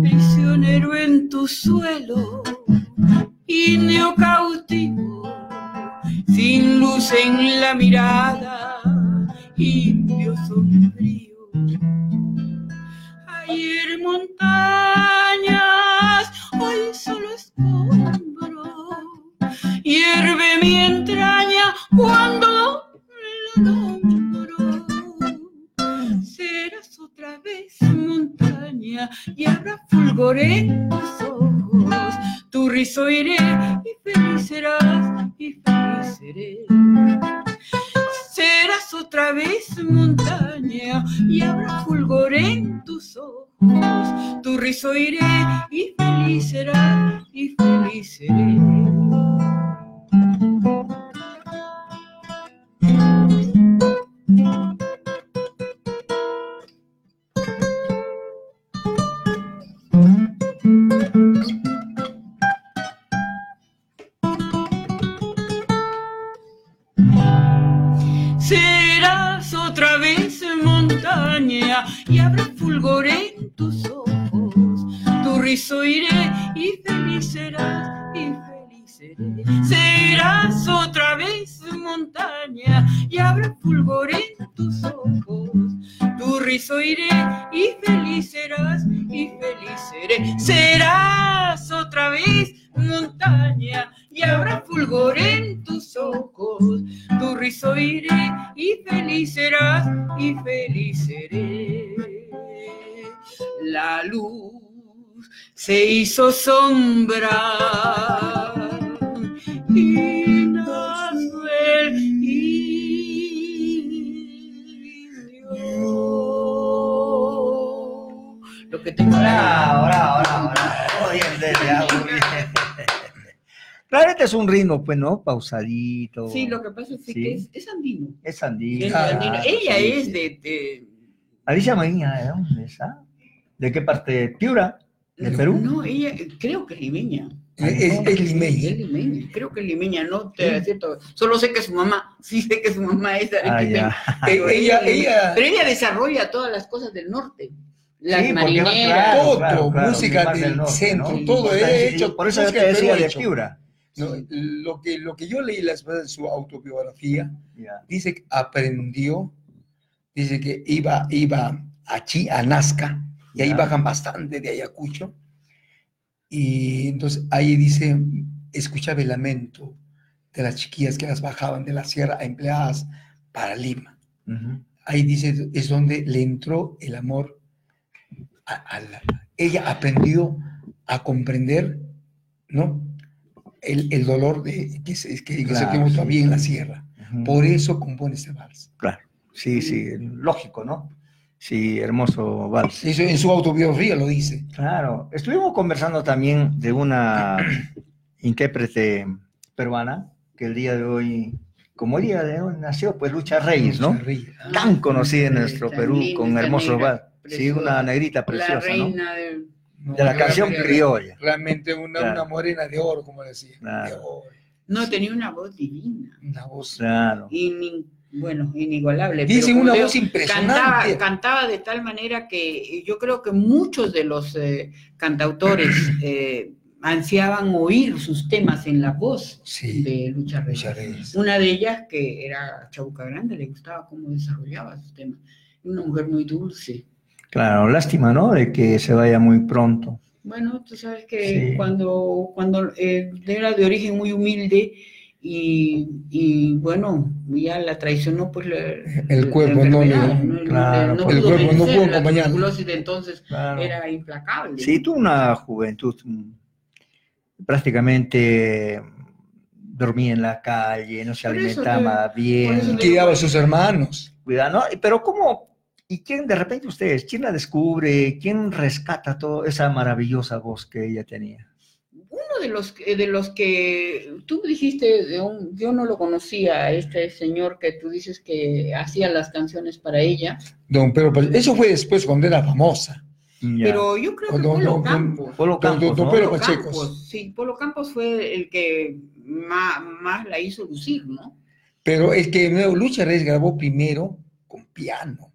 prisionero en tu suelo, indio cautivo, sin luz en la mirada, indio sombrío. Ayer montañas, hoy solo escombro, hierve mi entraña cuando y habrá fulgor en tus ojos. Tu rizo iré y feliz serás y feliz seré. Serás otra vez montaña y habrá fulgor en tus ojos. Tu rizo iré y feliz serás y feliz seré. Iré y feliz serás, y feliz seré. Serás otra vez montaña y habrá fulgor en tus ojos. Tu rizo iré y feliz serás, y feliz seré. Serás otra vez montaña y habrá fulgor en tus ojos. Tu rizo iré y feliz serás, y feliz seré. La luz se hizo sombra y nació el. Lo que tengo. Muy bien, Delia, muy bien. Claramente es un ritmo, pues, ¿no? Pausadito. Sí, lo que pasa es Sí. que es, es andino. Es andino. Es andino. claro, Ella sí, es sí. de, de- Alicia María, ¿de dónde es? ah? ¿De qué parte? ¿Piura? ¿De Perú? No, ella creo que es limeña. Es, es limeña. Es limeña, creo que es limeña, no te cierto. Solo sé que su mamá, sí sé que su mamá es Ah, arequipeña. pero ella- ella, ella- pero ella desarrolla todas las cosas del norte. Las Sí, porque marineras. claro, todo, claro, claro, música del, norte, centro, ¿no? todo Sí, he sí, hecho. Por eso del Perú decía de. Piura. No, lo, que, lo que yo leí las veces de su autobiografía, dice que aprendió, dice que iba, iba a, Chi, a Nazca, y ahí bajan bastante de Ayacucho, y entonces ahí dice, escuchaba el lamento de las chiquillas que las bajaban de la sierra empleadas para Lima. Ujú. Ahí dice, es donde le entró el amor a, a la- ella aprendió a comprender, ¿no? El, el dolor de, que, se, que, que Claro, sentimos sí. todavía en la sierra. Ujú. Por eso compone este vals. Claro. Sí, sí, lógico, ¿no? Sí, hermoso vals. Eso en su autobiografía lo dice. Claro. Estuvimos conversando también de una intérprete peruana que el día de hoy, como día de hoy nació, pues Lucha Reyes, ¿no? Lucha Reyes. Tan conocida en nuestro Perú linda, con hermosos negra, vals. Sí, una negrita La preciosa, ¿no? reina del- No, De la canción realmente- criolla. Realmente una, Claro. una morena de oro, como decía. De Claro. oro. No, tenía una voz divina. Una voz. Claro. Ini- bueno, inigualable. Dice una voz impresionante. Cantaba, cantaba de tal manera que yo creo que muchos de los eh, cantautores eh, ansiaban oír sus temas en la voz Sí. de Lucha Reyes. Lucha Reyes. Una de ellas, que era Chabuca Grande, le gustaba cómo desarrollaba sus temas. Una mujer muy dulce. Claro, lástima, ¿no? De que se vaya muy pronto. Bueno, tú sabes que Sí. cuando, cuando eh, era de origen muy humilde y, y, bueno, ya la traicionó pues la, El cuerpo no le- claro, no pues. El pudo cuerpo no pudo la acompañarlo. tuberculosis de entonces Claro. era implacable. Sí, tuvo una juventud mm, prácticamente mm, dormía en la calle, no se Por alimentaba bien. Criaba a sus hermanos. Cuidado, ¿no? Pero ¿cómo? ¿Y quién de repente ustedes, quién la descubre? ¿Quién rescata toda esa maravillosa voz que ella tenía? De los, que- de los que tú dijiste, de un- yo no lo conocía, este señor que tú dices que hacía las canciones para ella, Don Pedro Pacheco. Eso fue después cuando era famosa. Ya. pero yo creo que Don- Polo don- Campos. Polo Campos, don- don ¿no? Pedro Polo Pacheco. Campos, sí, Polo Campos fue el que más, más la hizo lucir, ¿no? Pero el que nuevo Lucha Reyes grabó primero con piano.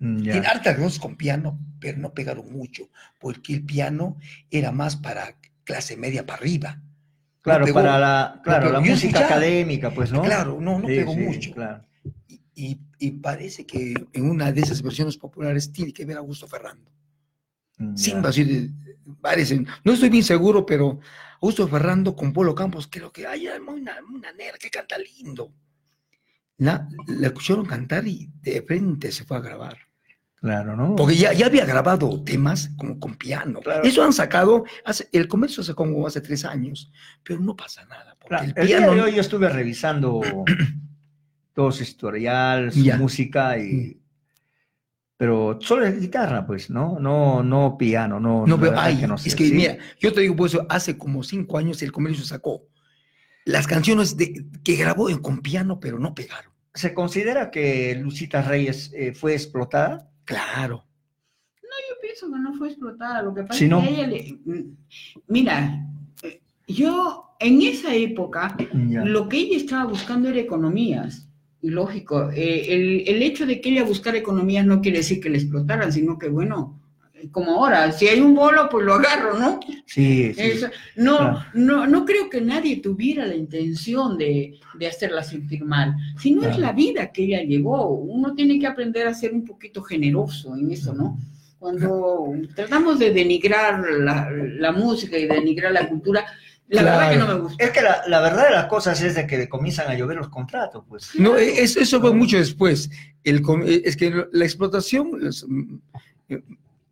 Mm, ya. Tiene hartas cosas con piano, pero no pegaron mucho, porque el piano era más para clase media para arriba. Claro, para la, claro, la música académica, pues, ¿no? Claro, no, no Sí, pegó sí, mucho. claro. Y, y parece que en una de esas versiones populares tiene que ver a Augusto Ferrando. Mm, Sin decir, parece, no estoy bien seguro, pero Augusto Ferrando con Polo Campos, creo que hay una, una negra que canta lindo. La, la escucharon cantar y de frente se fue a grabar. Claro, ¿no? Porque ya, ya había grabado temas como con piano. Claro. Eso han sacado, hace, el comercio sacó como hace tres años, pero no pasa nada. Porque Claro, el el día de hoy yo estuve revisando todo su historial, su Ya. música y pero solo es guitarra, pues, ¿no? No, no piano, no. no, pero hay, que no sé, es que ¿sí? mira, yo te digo, pues hace como cinco años el comercio sacó las canciones de, que grabó con piano, pero no pegaron. ¿Se considera que Lucita Reyes eh, fue explotada? Claro. Yo pienso que no fue explotada, lo que pasa es ¿no? que ella le... mm, Mira, eh, yo en esa época Ya. lo que ella estaba buscando era economías. Y lógico, eh, el, el hecho de que ella buscara economías no quiere decir que le explotaran, sino que, bueno, como ahora, si hay un bolo, pues lo agarro, ¿no? Sí, sí. Eso- no, claro. no, no creo que nadie tuviera la intención de, de hacerla sentir mal, sino es Claro. la vida que ella llevó. Uno tiene que aprender a ser un poquito generoso en eso, ¿no? Cuando tratamos de denigrar la, la música y denigrar la cultura, la verdad que no me gusta. Es que la, la verdad de las cosas es de que comienzan a llover los contratos, pues. No, es- eso fue mucho después. El, es que la explotación, los, mm,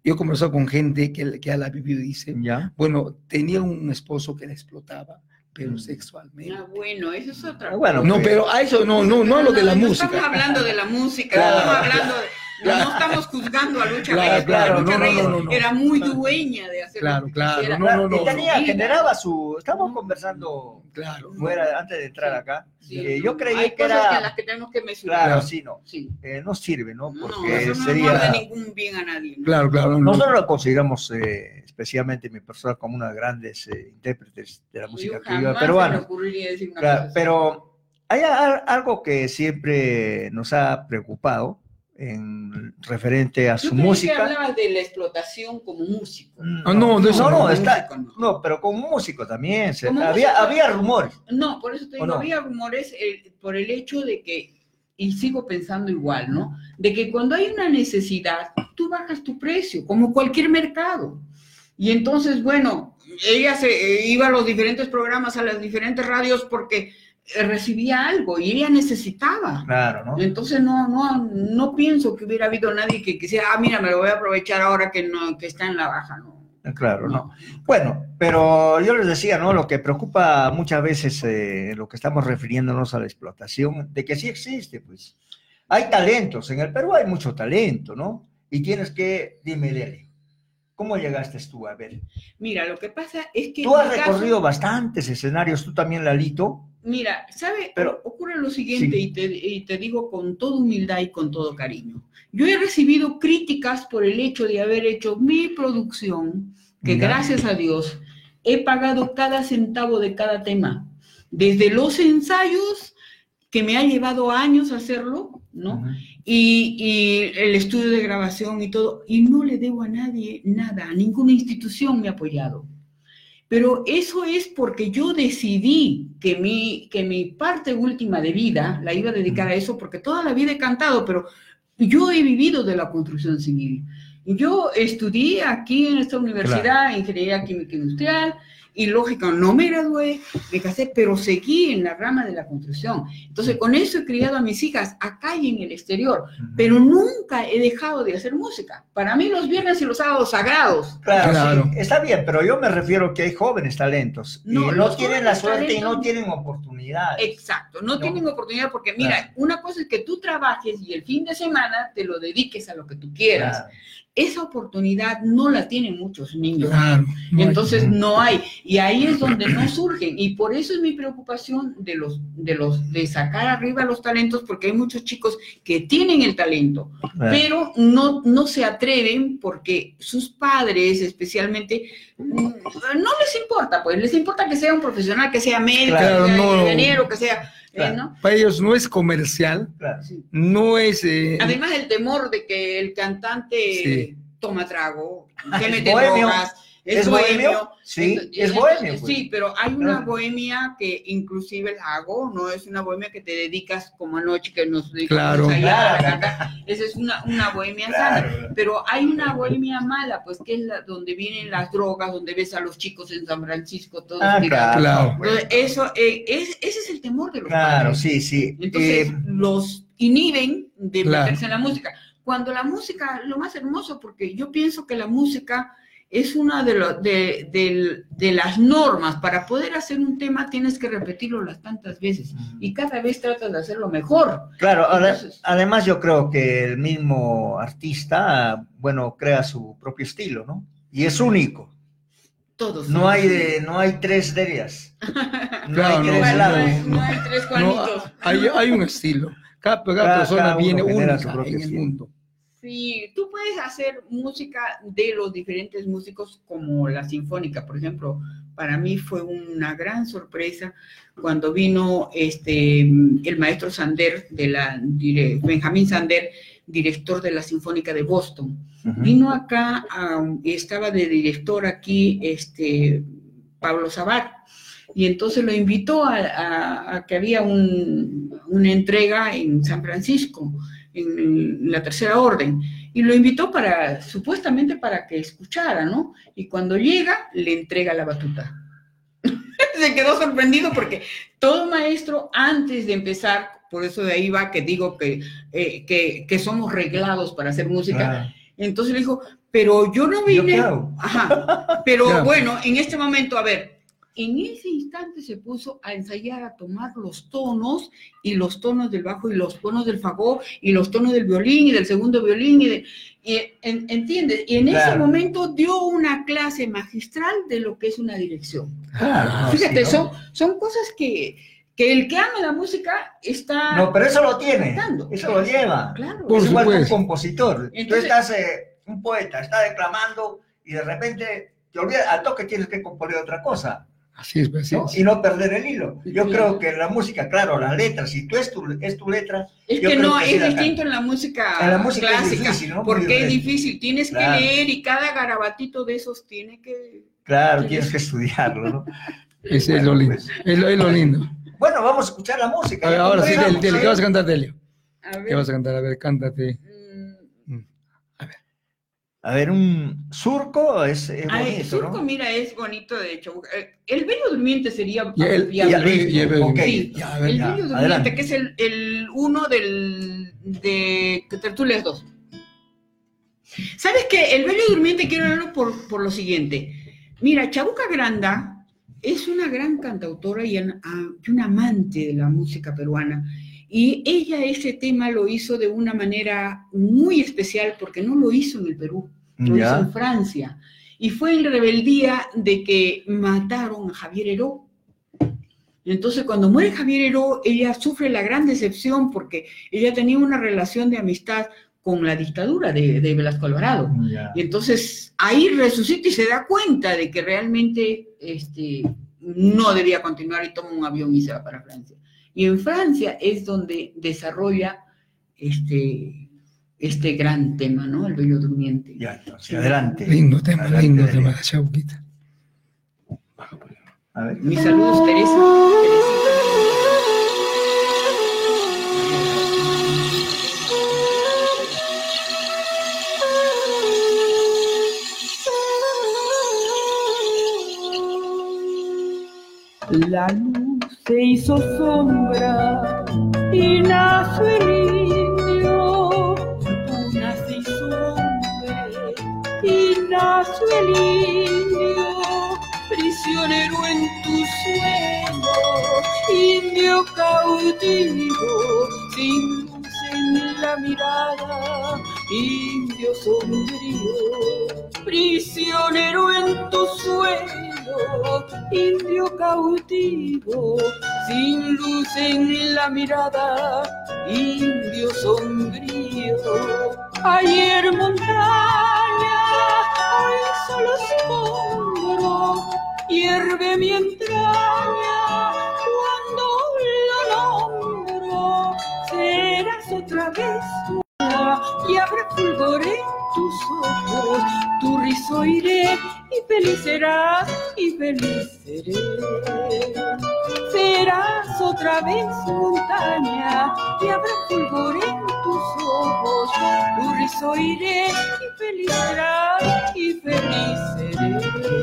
yo he conversado con gente que, que la vivido y dice, ¿Ya? bueno, tenía un esposo que la explotaba, pero sexualmente. Ah, bueno, eso es otra bueno, no, pero a eso no, no, no hablo de la no música. estamos hablando de la música, Claro. no estamos hablando de- no, no estamos juzgando a Lucha Claro, Reyes, claro, porque Lucha no, no, Reyes no, no, no. era muy dueña de hacer Claro, lo que claro, quisiera. no, no, no. Y tenía, generaba su. Estamos conversando Claro. fuera antes de entrar acá. Sí, Eh, no, yo creí hay que cosas era. en las que tenemos que mesurar. Claro, Claro. sí, no. Sí. Eh, no sirve, ¿no? No, Porque eso no sería. hace ningún bien a nadie. ¿no? Claro, claro. no. Nosotros lo consideramos, eh, especialmente mi persona, como una de las grandes eh, intérpretes de la música criolla peruana. decir una cosa pero hay algo que siempre nos ha preocupado en referente a Yo su creí que música. hablabas de la explotación como músico. Ah, no, no, no. no, está, Músico, no, pero como músico también. se- Como había, músico- había rumores. No, por eso te ¿O digo, no? había rumores eh, por el hecho de que, y sigo pensando igual, ¿no? De que cuando hay una necesidad, tú bajas tu precio, como cualquier mercado. Y entonces, bueno, ella se eh, iba a los diferentes programas, a las diferentes radios, porque recibía algo y ella necesitaba. Claro, ¿no? Entonces no, no, no pienso que hubiera habido nadie que quisiera, ah, mira, me lo voy a aprovechar ahora que no, que está en la baja, ¿no? Claro, no. Bueno, pero yo les decía, ¿no? Lo que preocupa muchas veces, eh, lo que estamos refiriéndonos a la explotación, de que sí existe, pues. Hay talentos, en el Perú hay mucho talento, ¿no? Y tienes que, dime, Lele, ¿cómo llegaste tú a ver? Mira, lo que pasa es que... Tú has mi caso- recorrido bastantes escenarios, tú también, Lalito. Mira, ¿sabe? Pero- ocurre lo siguiente Sí. y, te, y te digo con toda humildad y con todo cariño. Yo he recibido críticas por el hecho de haber hecho mi producción, que gracias a Dios he pagado cada centavo de cada tema, desde los ensayos, que me ha llevado años hacerlo, ¿no? y, y el estudio de grabación y todo, y no le debo a nadie nada, a ninguna institución me ha apoyado. Pero eso es porque yo decidí que mi, que mi parte última de vida la iba a dedicar a eso, porque toda la vida he cantado, pero yo he vivido de la construcción civil. Yo estudié aquí en esta universidad Ingeniería Química Industrial y lógico, no me gradué, me casé, pero seguí en la rama de la construcción. Entonces, con eso he criado a mis hijas acá y en el exterior, pero nunca he dejado de hacer música. Para mí los viernes y los sábados sagrados. Claro, Claro. sí, está bien, pero yo me refiero que hay jóvenes talentos y No, no los tienen la suerte y no tienen oportunidades. Exacto, no, No. tienen oportunidad porque, mira, Claro. una cosa es que tú trabajes y el fin de semana te lo dediques a lo que tú quieras. Claro. Esa oportunidad no la tienen muchos niños. Claro. no hay- Entonces no hay, y ahí es donde no surgen, y por eso es mi preocupación de los, de los, de sacar arriba los talentos, porque hay muchos chicos que tienen el talento, Claro. pero no, no se atreven porque sus padres, especialmente, mm, no les importa, pues les importa que sea un profesional, que sea médico, Claro, que sea no. ingeniero, que sea, eh. Para ellos no es comercial, Claro. no es... eh, Además el temor de que el cantante Sí. toma trago, se Es mete drogas, es, ¿Es bohemio. bohemio? Sí, Entonces, es bohemio, pues. Sí, pero hay una bohemia que inclusive la hago, no es una bohemia que te dedicas como anoche que nos dedicamos Claro. la Claro. Esa es una, una bohemia Claro. sana, pero hay una bohemia mala, pues que es la donde vienen las drogas, donde ves a los chicos en San Francisco todos Ah, claro. Entonces, eso, eh, es, ese es el temor de los Claro, padres. sí, sí. Entonces Eh, los inhiben de meterse en la música. Cuando la música, lo más hermoso, porque yo pienso que la música es una de, lo- de, del- de las normas. Para poder hacer un tema tienes que repetirlo las tantas veces y cada vez tratas de hacerlo mejor. Claro, Entonces- además yo creo que el mismo artista, bueno, crea su propio estilo, ¿no? Y es único. Todos. No hay de, no hay tres de ellas. No Claro, hay no, tres no, lados. no hay tres no, Juanitos. hay, hay un estilo. Cada, cada Cada- persona cada uno viene única su propio en el mundo. Sí, tú puedes hacer música de los diferentes músicos como la sinfónica, por ejemplo. Para mí fue una gran sorpresa cuando vino este el maestro Sander de la Benjamín Sander, director de la Sinfónica de Boston. Vino acá y estaba de director aquí este Pablo Sabat y entonces lo invitó a, a- a que había un- una entrega en San Francisco, en la tercera orden, y lo invitó para, supuestamente para que escuchara, ¿no? Y cuando llega, le entrega la batuta. Se quedó sorprendido porque todo maestro, antes de empezar, por eso de ahí va que digo que, eh, que, que somos reglados para hacer música, Claro. entonces le dijo, pero yo no ¿Yo vine. Ajá. Pero bueno, en este momento, a ver, en ese instante se puso a ensayar, a tomar los tonos y los tonos del bajo y los tonos del fagot y los tonos del violín y del segundo violín y de, y, en- ¿entiendes? Y en ese Claro. momento dio una clase magistral de lo que es una dirección. Claro, Fíjate, sí, ¿no? son, son cosas que, que el que ama la música está... No, pero eso lo tiene, captando. eso lo lleva. Claro. es igual que un compositor. Entonces- Tú estás, eh, un poeta, está declamando y de repente te olvidas, al toque tienes que componer otra cosa. Así es, pues, así ¿no? es. Y no perder el hilo. Yo Sí. creo que la música, claro, las letras, si tú es tu, es tu letra. Es que no, es la distinto en la música, En la música es clásica, difícil, ¿no? Muy porque es difícil, tienes Claro. que leer y cada garabatito de esos tiene que... Claro, tienes que estudiarlo, ¿no? Ese es lo lindo. Es lo, es lo lindo. Bueno, vamos a escuchar la música. A ver, ya ahora sí, Delio, ¿qué vas a cantar, Delio? A ver. ¿Qué vas a cantar? A ver, cántate. A ver, un surco es, es Ah, el surco, ¿no? mira, es bonito de hecho. Eh, El bello durmiente sería Y el- y el- apropiado. y el bello- ok, Sí, ya, a ver, el ya, bello durmiente, adelante. que es el, el uno del, de Tertulias 2. ¿Sabes qué? El bello durmiente quiero hablarlo por, por lo siguiente. Mira, Chabuca Granda es una gran cantautora y, a- y una amante de la música peruana. Y ella ese tema lo hizo de una manera muy especial porque no lo hizo en el Perú, lo Ya. hizo en Francia. Y fue en rebeldía de que mataron a Javier Heró. Entonces, cuando muere Javier Heró, ella sufre la gran decepción porque ella tenía una relación de amistad con la dictadura de, de Velasco Alvarado. Y entonces ahí resucita y se da cuenta de que realmente este, no debía continuar y toma un avión y se va para Francia. Y en Francia es donde desarrolla este, este gran tema, ¿no? El bello durmiente. Ya, entonces, adelante. Lindo tema, Adelante, lindo Delio. tema, la chauquita. A ver. Mis saludos, Teresa. La luz se hizo sombra y nació el indio. Prisionero en tu sueño, indio cautivo, sin luz en la mirada, indio sombrío. Prisionero en tu sueño, indio cautivo, sin luz en la mirada, indio sombrío. Ayer montaña, solo escombro, hierve mi entraña cuando lo nombro. Serás otra vez y habrá fulgor en tus ojos, tu rizo iré y feliz serás y feliz seré. Serás otra vez montaña y habrá fulgor en tus ojos, tu rizo iré y feliz serás y feliz seré.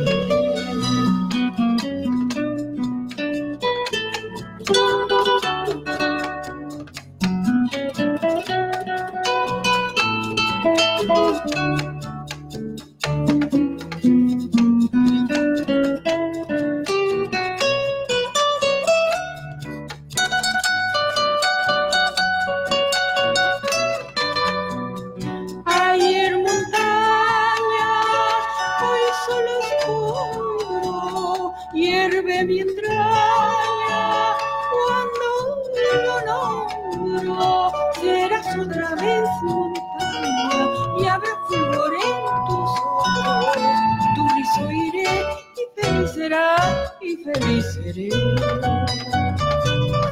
Thank you. Seré.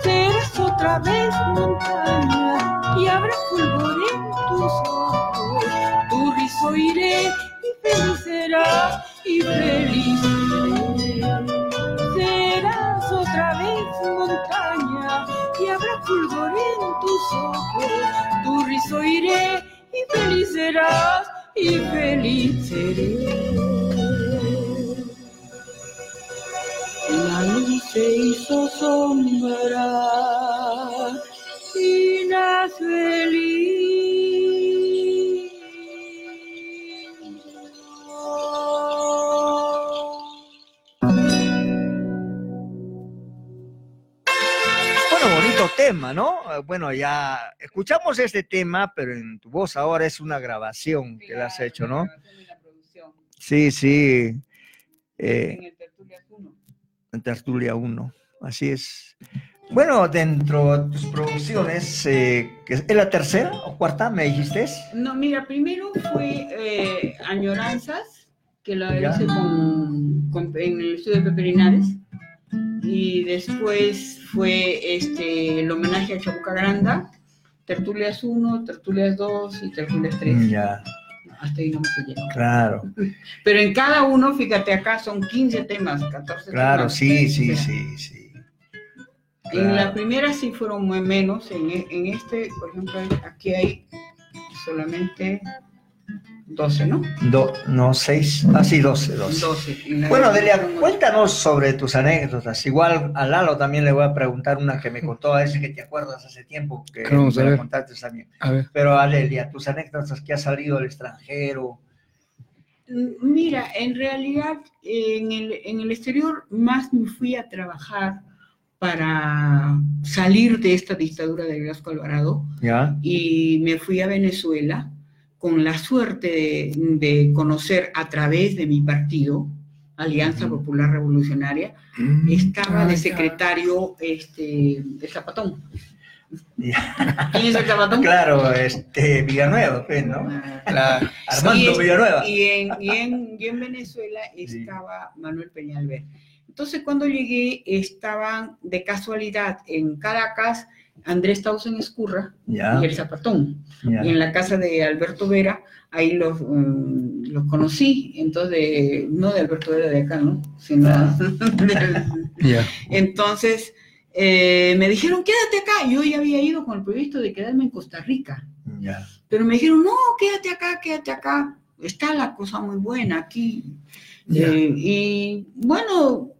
Serás otra vez montaña y habrá fulgor en tus ojos. Tu risa oiré y feliz serás y feliz seré. Serás otra vez montaña y habrá fulgor en tus ojos. Tu risa oiré y feliz serás y feliz seré. La luz se hizo sombra y nace feliz. Bueno, bonito tema, ¿no? Eh, Bueno, ya escuchamos este tema, pero en tu voz ahora es una grabación que le has hecho, ¿no? Sí, sí. Eh, en Tertulia 1, así es. Bueno, dentro de tus producciones, eh, ¿es la tercera o cuarta, me dijiste? No, mira, primero fue eh, Añoranzas, que la hice con, con- en el estudio de Pepe Linares. Y después fue este, el homenaje a Chabuca Granda, Tertulias 1, Tertulias 2 y Tertulias 3. Mm, Ya, Hasta ahí no me llegando. claro, Pero en cada uno, fíjate acá, son 15 temas, 14 claro, temas. sí, sí, sí, sí. En la Claro. primera sí fueron muy menos, en, e- en este, por ejemplo, aquí hay solamente 12, ¿no? Do- no, seis, ah, sí, doce, doce. 12. En la- Bueno, Delia, cuéntanos sobre tus anécdotas. Igual a Lalo también le voy a preguntar una que me contó, a si que te acuerdas hace tiempo, que ¿Qué vamos a me la contaste también. A ver. Pero a Delia, tus anécdotas que has salido del extranjero. Mm, Mira, en realidad en el, en el exterior más me fui a trabajar para salir de esta dictadura de Velasco Alvarado ¿Ya? y me fui a Venezuela con la suerte de, de conocer a través de mi partido, Alianza Popular Revolucionaria, estaba Ah, de ya. secretario este, el Zapatón. ¿Quién es el Zapatón? Claro, este, Villanueva, pues, ¿no? Claro. Armando Y- Villanueva. Y en, y en- y en Venezuela estaba Manuel Peñalver. Entonces, cuando llegué, estaban de casualidad en Caracas Andrés Tausen Escurra y el Zapatón. Y en la casa de Alberto Vera, ahí los, mm, los conocí. Entonces, no de Alberto Vera de acá, ¿no? Sino entonces, eh, me dijeron, quédate acá. Yo ya había ido con el proyecto de quedarme en Costa Rica. Pero me dijeron, no, quédate acá, quédate acá. Está la cosa muy buena aquí. Eh, y bueno,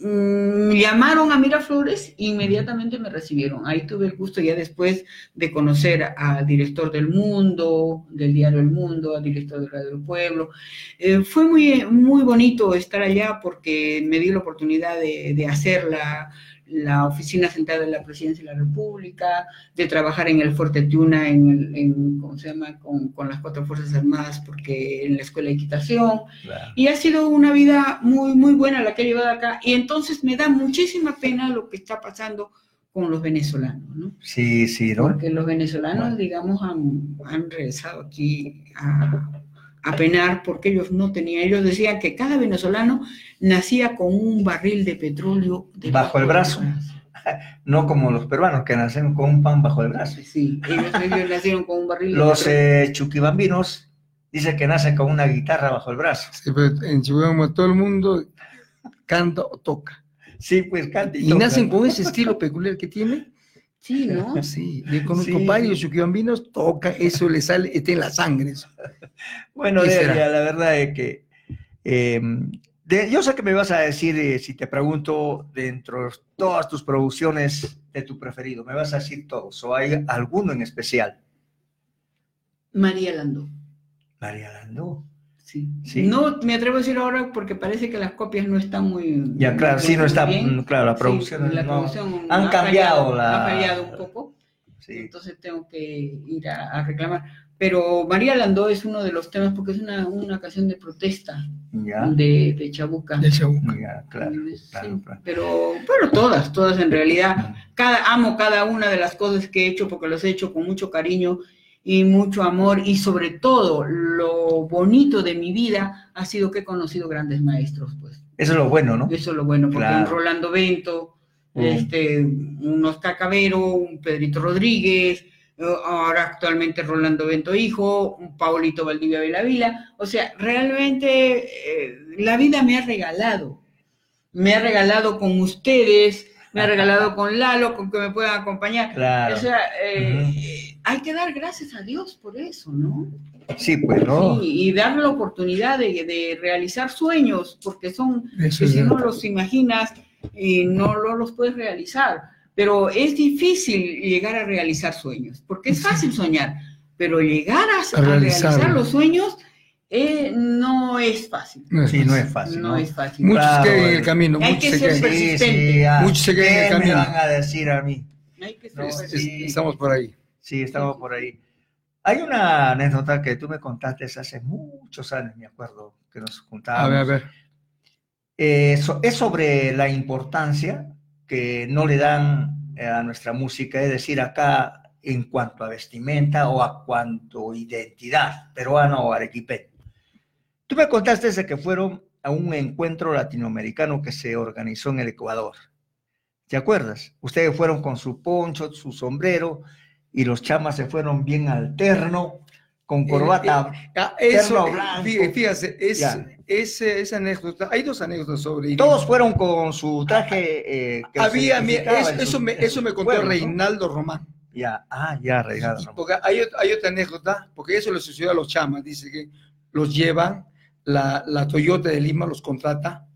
mm, llamaron a Miraflores, inmediatamente me recibieron. Ahí tuve el gusto ya después de conocer al director del Mundo, del diario El Mundo, al director de Radio del Pueblo. Eh, fue muy, muy bonito estar allá porque me dio la oportunidad de, de hacer la, la oficina central de la Presidencia de la República, de trabajar en el Fuerte Tiuna, en, en, ¿cómo se llama?, con, con las cuatro Fuerzas Armadas, porque en la Escuela de Equitación. Y ha sido una vida muy, muy buena la que he llevado acá. Y entonces me da muchísima pena lo que está pasando con los venezolanos, ¿no? Sí, sí, ¿no? Porque los venezolanos, digamos, han, han regresado aquí a, a penar porque ellos no tenían, ellos decían que cada venezolano nacía con un barril de petróleo Bajo el brazo. No como los peruanos que nacen con un pan bajo el brazo. Sí, ellos, ellos nacieron con un barril de Los petróleo. eh, chuquibambinos dicen que nacen con una guitarra bajo el brazo. Sí, pero en Chihuahua todo el mundo canta o toca. Sí, pues canta y Y toca, nacen con ese estilo peculiar que tiene. Sí, ¿no? Sí, yo conozco Sí. varios chuquibambinos, toca, eso le sale, está en la sangre. eso. Bueno, la verdad es que eh, de- yo sé que me vas a decir, eh, si te pregunto, dentro de todas tus producciones, de tu preferido, me vas a decir todos, o hay alguno en especial. María Landó. María Landó. Sí. Sí. No me atrevo a decir ahora porque parece que las copias no están muy. Ya, claro, sí, no está, bien. claro, la Sí, producción, la no- producción han ha cambiado fallado, la... Ha fallado un poco, Sí, entonces tengo que ir a, a reclamar. Pero María Landó es uno de los temas porque es una, una canción de protesta ya, de, de Chabuca. De Chabuca. ya, claro, Sí, claro, claro. Pero, pero todas, todas en realidad. Cada, amo cada una de las cosas que he hecho porque las he hecho con mucho cariño y mucho amor y sobre todo lo bonito de mi vida ha sido que he conocido grandes maestros, pues. Eso es lo bueno, ¿no? Eso es lo bueno, porque Claro. un Rolando Bento, este, un Oscar Cabero, un Pedrito Rodríguez, eh, ahora actualmente Rolando Bento Hijo, un Paulito Valdivia Velavila. O sea, realmente eh, la vida me ha regalado. Me ha regalado con ustedes, me ha regalado con Lalo, con que me puedan acompañar. Claro. O sea, eh, hay que dar gracias a Dios por eso, ¿no? Sí, pues, ¿no? Sí, y dar la oportunidad de, de realizar sueños, porque son, Eso que si no los imaginas, eh, no, no los puedes realizar. Pero es difícil llegar a realizar sueños, porque es fácil soñar, pero llegar a, A a realizar los sueños eh, no es fácil. No es Sí, no fácil. es fácil. No ¿no? es fácil. Muchos Claro, quedan en el camino, Hay muchos que se ser quedan. Sí, persistente. sí, ah, Muchos se quedan en el ¿qué me camino. van a decir a mí? Hay que ser No, Es- es- persistente. Estamos por ahí. Sí, estamos por ahí. Hay una anécdota que tú me contaste hace muchos años, me acuerdo, que nos juntábamos. A ver, a ver. Eh, so- es sobre la importancia que no le dan eh, a nuestra música, es decir, acá en cuanto a vestimenta o a cuanto a identidad peruana o arequipeña. Tú me contaste de que fueron a un encuentro latinoamericano que se organizó en el Ecuador. ¿Te acuerdas? Ustedes fueron con su poncho, su sombrero, y los chamas se fueron bien alterno, con corbata. Ah, eso, terno eh, blanco. fí- fíjate, es, esa anécdota, hay dos anécdotas sobre Todos fueron con su traje. eh, que Había, eso, eso me, eso me contó. Reinaldo Román. Ya, ah, ya, Reinaldo. Porque hay, hay otra anécdota, porque eso le sucedió a los chamas, dice que los llevan, la, la Toyota de Lima los contrata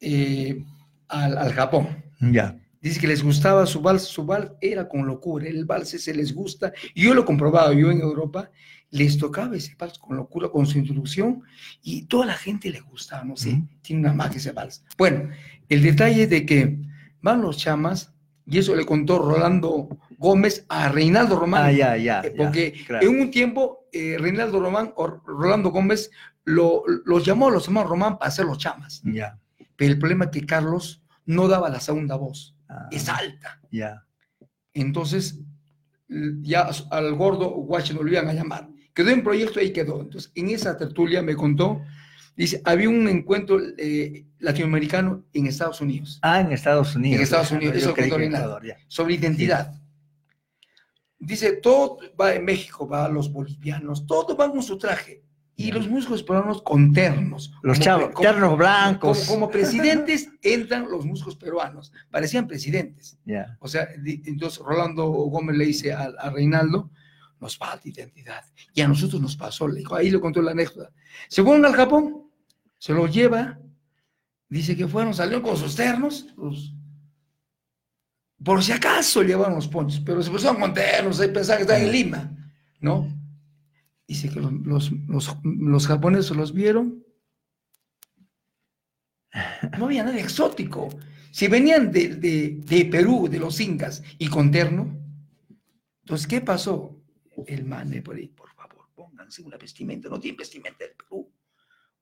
eh, al, al Japón. Ya. Dice que les gustaba su vals, su vals era con locura, el vals se les gusta. Y yo lo he comprobado, yo en Europa les tocaba ese vals con locura, con su introducción, y toda la gente le gustaba, no sé, tiene una magia ese vals. Bueno, el detalle de que van los chamas, y eso le contó Rolando Gómez a Reinaldo Román. Ah, ya, ya. Eh, ya, Porque claro. en un tiempo eh, Reinaldo Román o Rolando Gómez lo- los llamó a los hermanos Román para hacer los chamas. Ya, Pero el problema es que Carlos no daba la segunda voz, ah, es alta. ya. Entonces, ya a al gordo Washington lo iban a llamar. Quedó en proyecto y ahí quedó. Entonces, en esa tertulia me contó, dice, había un encuentro eh, latinoamericano en Estados Unidos Ah, en Estados Unidos. En Estados Unidos, eso que. Ecuador, sobre identidad. Dice, todo va en México, va los bolivianos, todos van con su traje. Y los músicos peruanos con ternos. Los Como chavos, como- ternos blancos. Como, como presidentes entran los músicos peruanos. Parecían presidentes. Ya. O sea, entonces Rolando Gómez le dice a, a Reinaldo, nos falta identidad. Y a nosotros nos pasó, le dijo, ahí le contó la anécdota. Se fueron al Japón, se lo lleva, dice que fueron, salieron con sus ternos, los- por si acaso llevaron los ponchos, pero se pusieron con ternos, ahí pensaban que estaban en Lima, ¿no? Dice que los, los, los- japoneses los vieron, no había nada exótico. Si venían de, de- de Perú, de los incas, y con terno, entonces, ¿qué pasó? El mane por ahí, por favor, pónganse una vestimenta, no tienen vestimenta del Perú.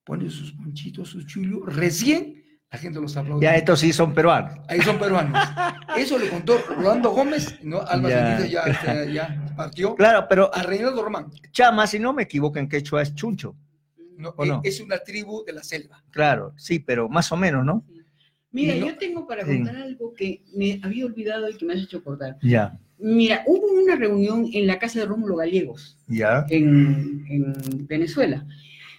Ponen sus ponchitos, sus chullos, recién la gente los aplaude. Ya, estos sí son peruanos. Ahí son peruanos. Eso le contó Rolando Gómez, ¿no? Alma Ya. Ya, ya, ya partió. Claro, pero A Reinaldo Román. Chama, si no me equivoco, en quechua es chuncho. ¿no? ¿O no? Eh, Es una tribu de la selva. Claro, sí, pero más o menos, ¿no? Mira, no- yo tengo para Sí. contar algo que me había olvidado y que me has hecho acordar. Ya, Mira, hubo una reunión en la casa de Rómulo Gallegos, ya. en, en Venezuela.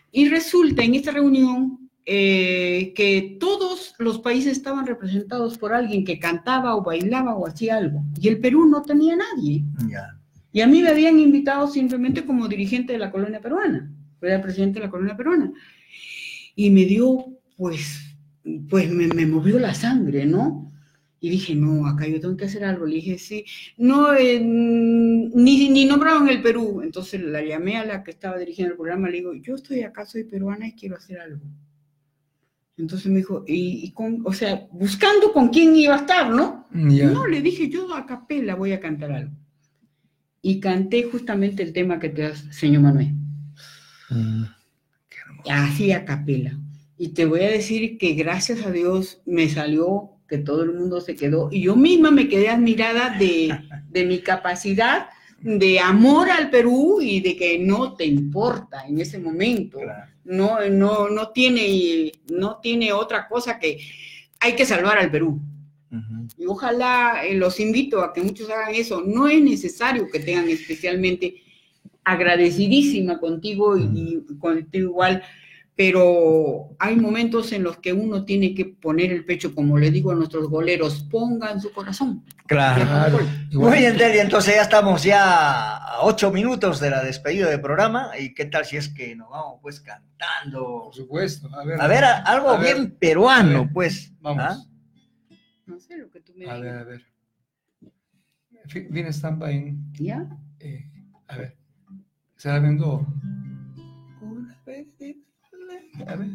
Y resulta en esta reunión eh, que todos los países estaban representados por alguien que cantaba o bailaba o hacía algo. Y el Perú no tenía nadie. Y a mí me habían invitado simplemente como dirigente de la colonia peruana. Era presidente de la colonia peruana. Y me dio, pues, pues me, me movió la sangre, ¿no? Y dije, no, acá yo tengo que hacer algo. Le dije, sí, no, eh, ni, ni nombraron el Perú. Entonces la llamé a la que estaba dirigiendo el programa, le digo, yo estoy acá, soy peruana y quiero hacer algo. Entonces me dijo, y, y con, o sea, buscando con quién iba a estar, ¿no? Ya. No, le dije, yo a capela voy a cantar algo. Y canté justamente el tema que te das, señor Manuel. Así a capela. Y te voy a decir que gracias a Dios me salió que todo el mundo se quedó. Y yo misma me quedé admirada de, de mi capacidad de amor al Perú y de que no te importa en ese momento. No, no, no, tiene, no tiene otra cosa que hay que salvar al Perú. Y ojalá eh, los invito a que muchos hagan eso. No es necesario que tengan especialmente agradecidísima contigo y, y contigo igual pero hay momentos en los que uno tiene que poner el pecho, como le digo a nuestros goleros, pongan su corazón. Claro. Muy bien, Delia, entonces ya estamos ya a ocho minutos de la despedida del programa, y qué tal si es que nos vamos pues cantando. Por supuesto. A ver, A ver, a- algo a ver, bien peruano, ver, pues. Vamos. ¿Ah? No sé lo que tú me A ver, digas. a ver. Viene estampa en. ¿Ya? eh, a ver. Se la vengo. Una vez. A ver.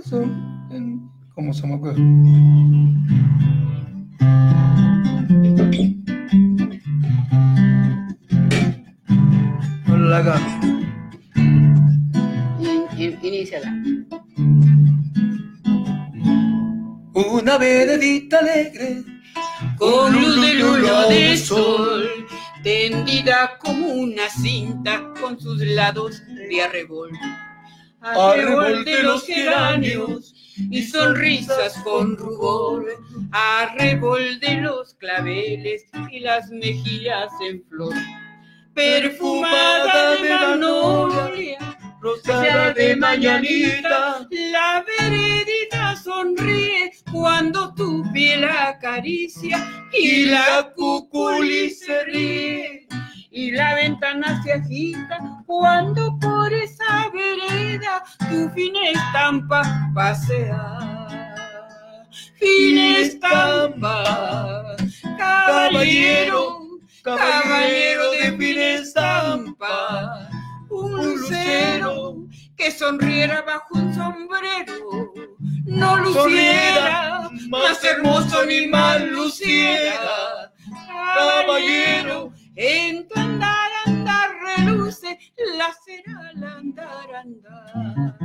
Eso, en- ¿Cómo se me acuerda? No la haga. In- in- Iníciala. Una veredita alegre. Con luz de luna de sol, tendida como una cinta con sus lados de arrebol. Arrebol de los geranios y sonrisas con rubor, arrebol de los claveles y las mejillas en flor, perfumada de magnolia, rosada de mañanita, la veredita sonríe cuando tu piel acaricia y la cuculi se ríe y la ventana se agita cuando por esa vereda tu fina estampa pasea. Fina estampa, caballero, caballero de fina estampa, un lucero que sonriera bajo un sombrero, no luciera, más hermoso ni más luciera, caballero, en tu andar, andar reluce la al andar, andar.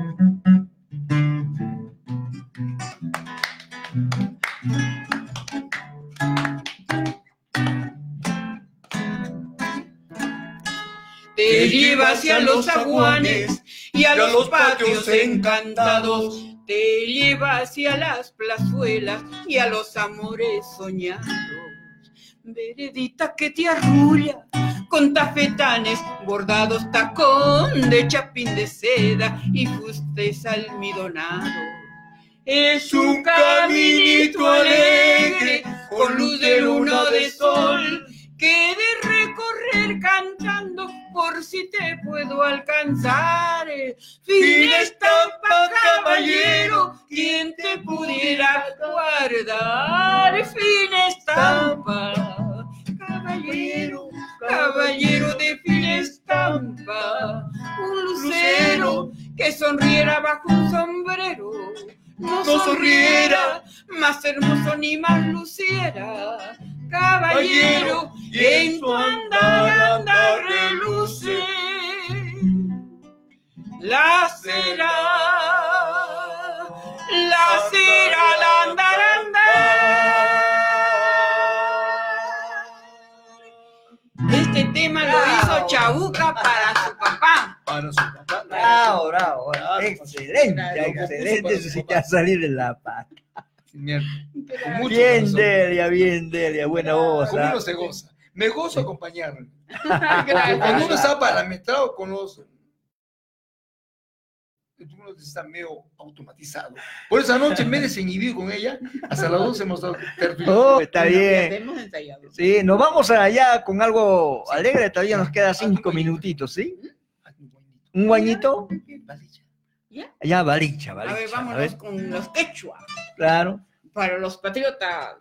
Te lleva hacia los aguanes y a los patios encantados. Te lleva hacia las plazuelas y a los amores soñados. Veredita que te arrulla con tafetanes bordados, tacón de chapín de seda y fustes almidonados. Es un caminito alegre con luz de luna de sol que de recorrer cantando por si te puedo alcanzar. Fin estampa, caballero, quien te pudiera guardar. Fin estampa, caballero, caballero de fin estampa. Un lucero que sonriera bajo un sombrero. No sonriera, más hermoso ni más luciera caballero, en tu andar, andar reluce la cera, la cera al andar, andar. Este tema lo hizo Chabuca para su papá. Para su papá. Bravo, bravo, bravo. Excelente, excelente. Eso sí te va a salir de la pata. Bien. Delia, bien, Delia. Buena voz. Como ¿ah? uno se goza. Me gozo acompañarlo. Gracias. Cuando uno está parametrado con los. Uno está medio automatizado. Por esa noche, en vez de desinhibido con ella, hasta las 12 hemos dado tertulia. Oh, está bien. Sí, nos vamos allá con algo alegre. Todavía nos queda cinco minutitos, ¿sí? ¿Un guañito? ¿Ya? Ya, balicha, A balicha. ver, vámonos con los quechua. Claro. Para los patriotas.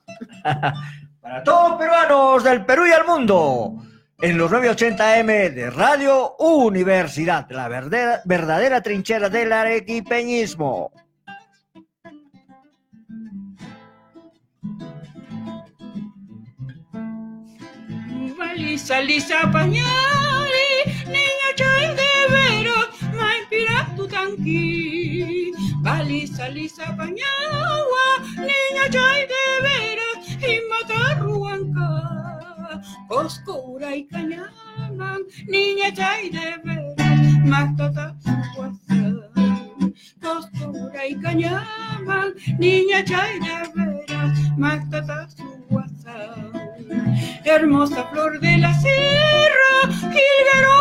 Para todos peruanos del Perú y el mundo, en los 980M de Radio Universidad, la verdadera, verdadera trinchera del arequipeñismo. Valisa, lisa, pañali, niña chay de tu tanqui. Valisa, lisa, pañagua, niña chay de veros, y matarruanca. Coscura y cañaman, niña chay de veras, matata. Coscura y cañaman, niña chay de veras, matata. Hermosa flor de la sierra, jilguero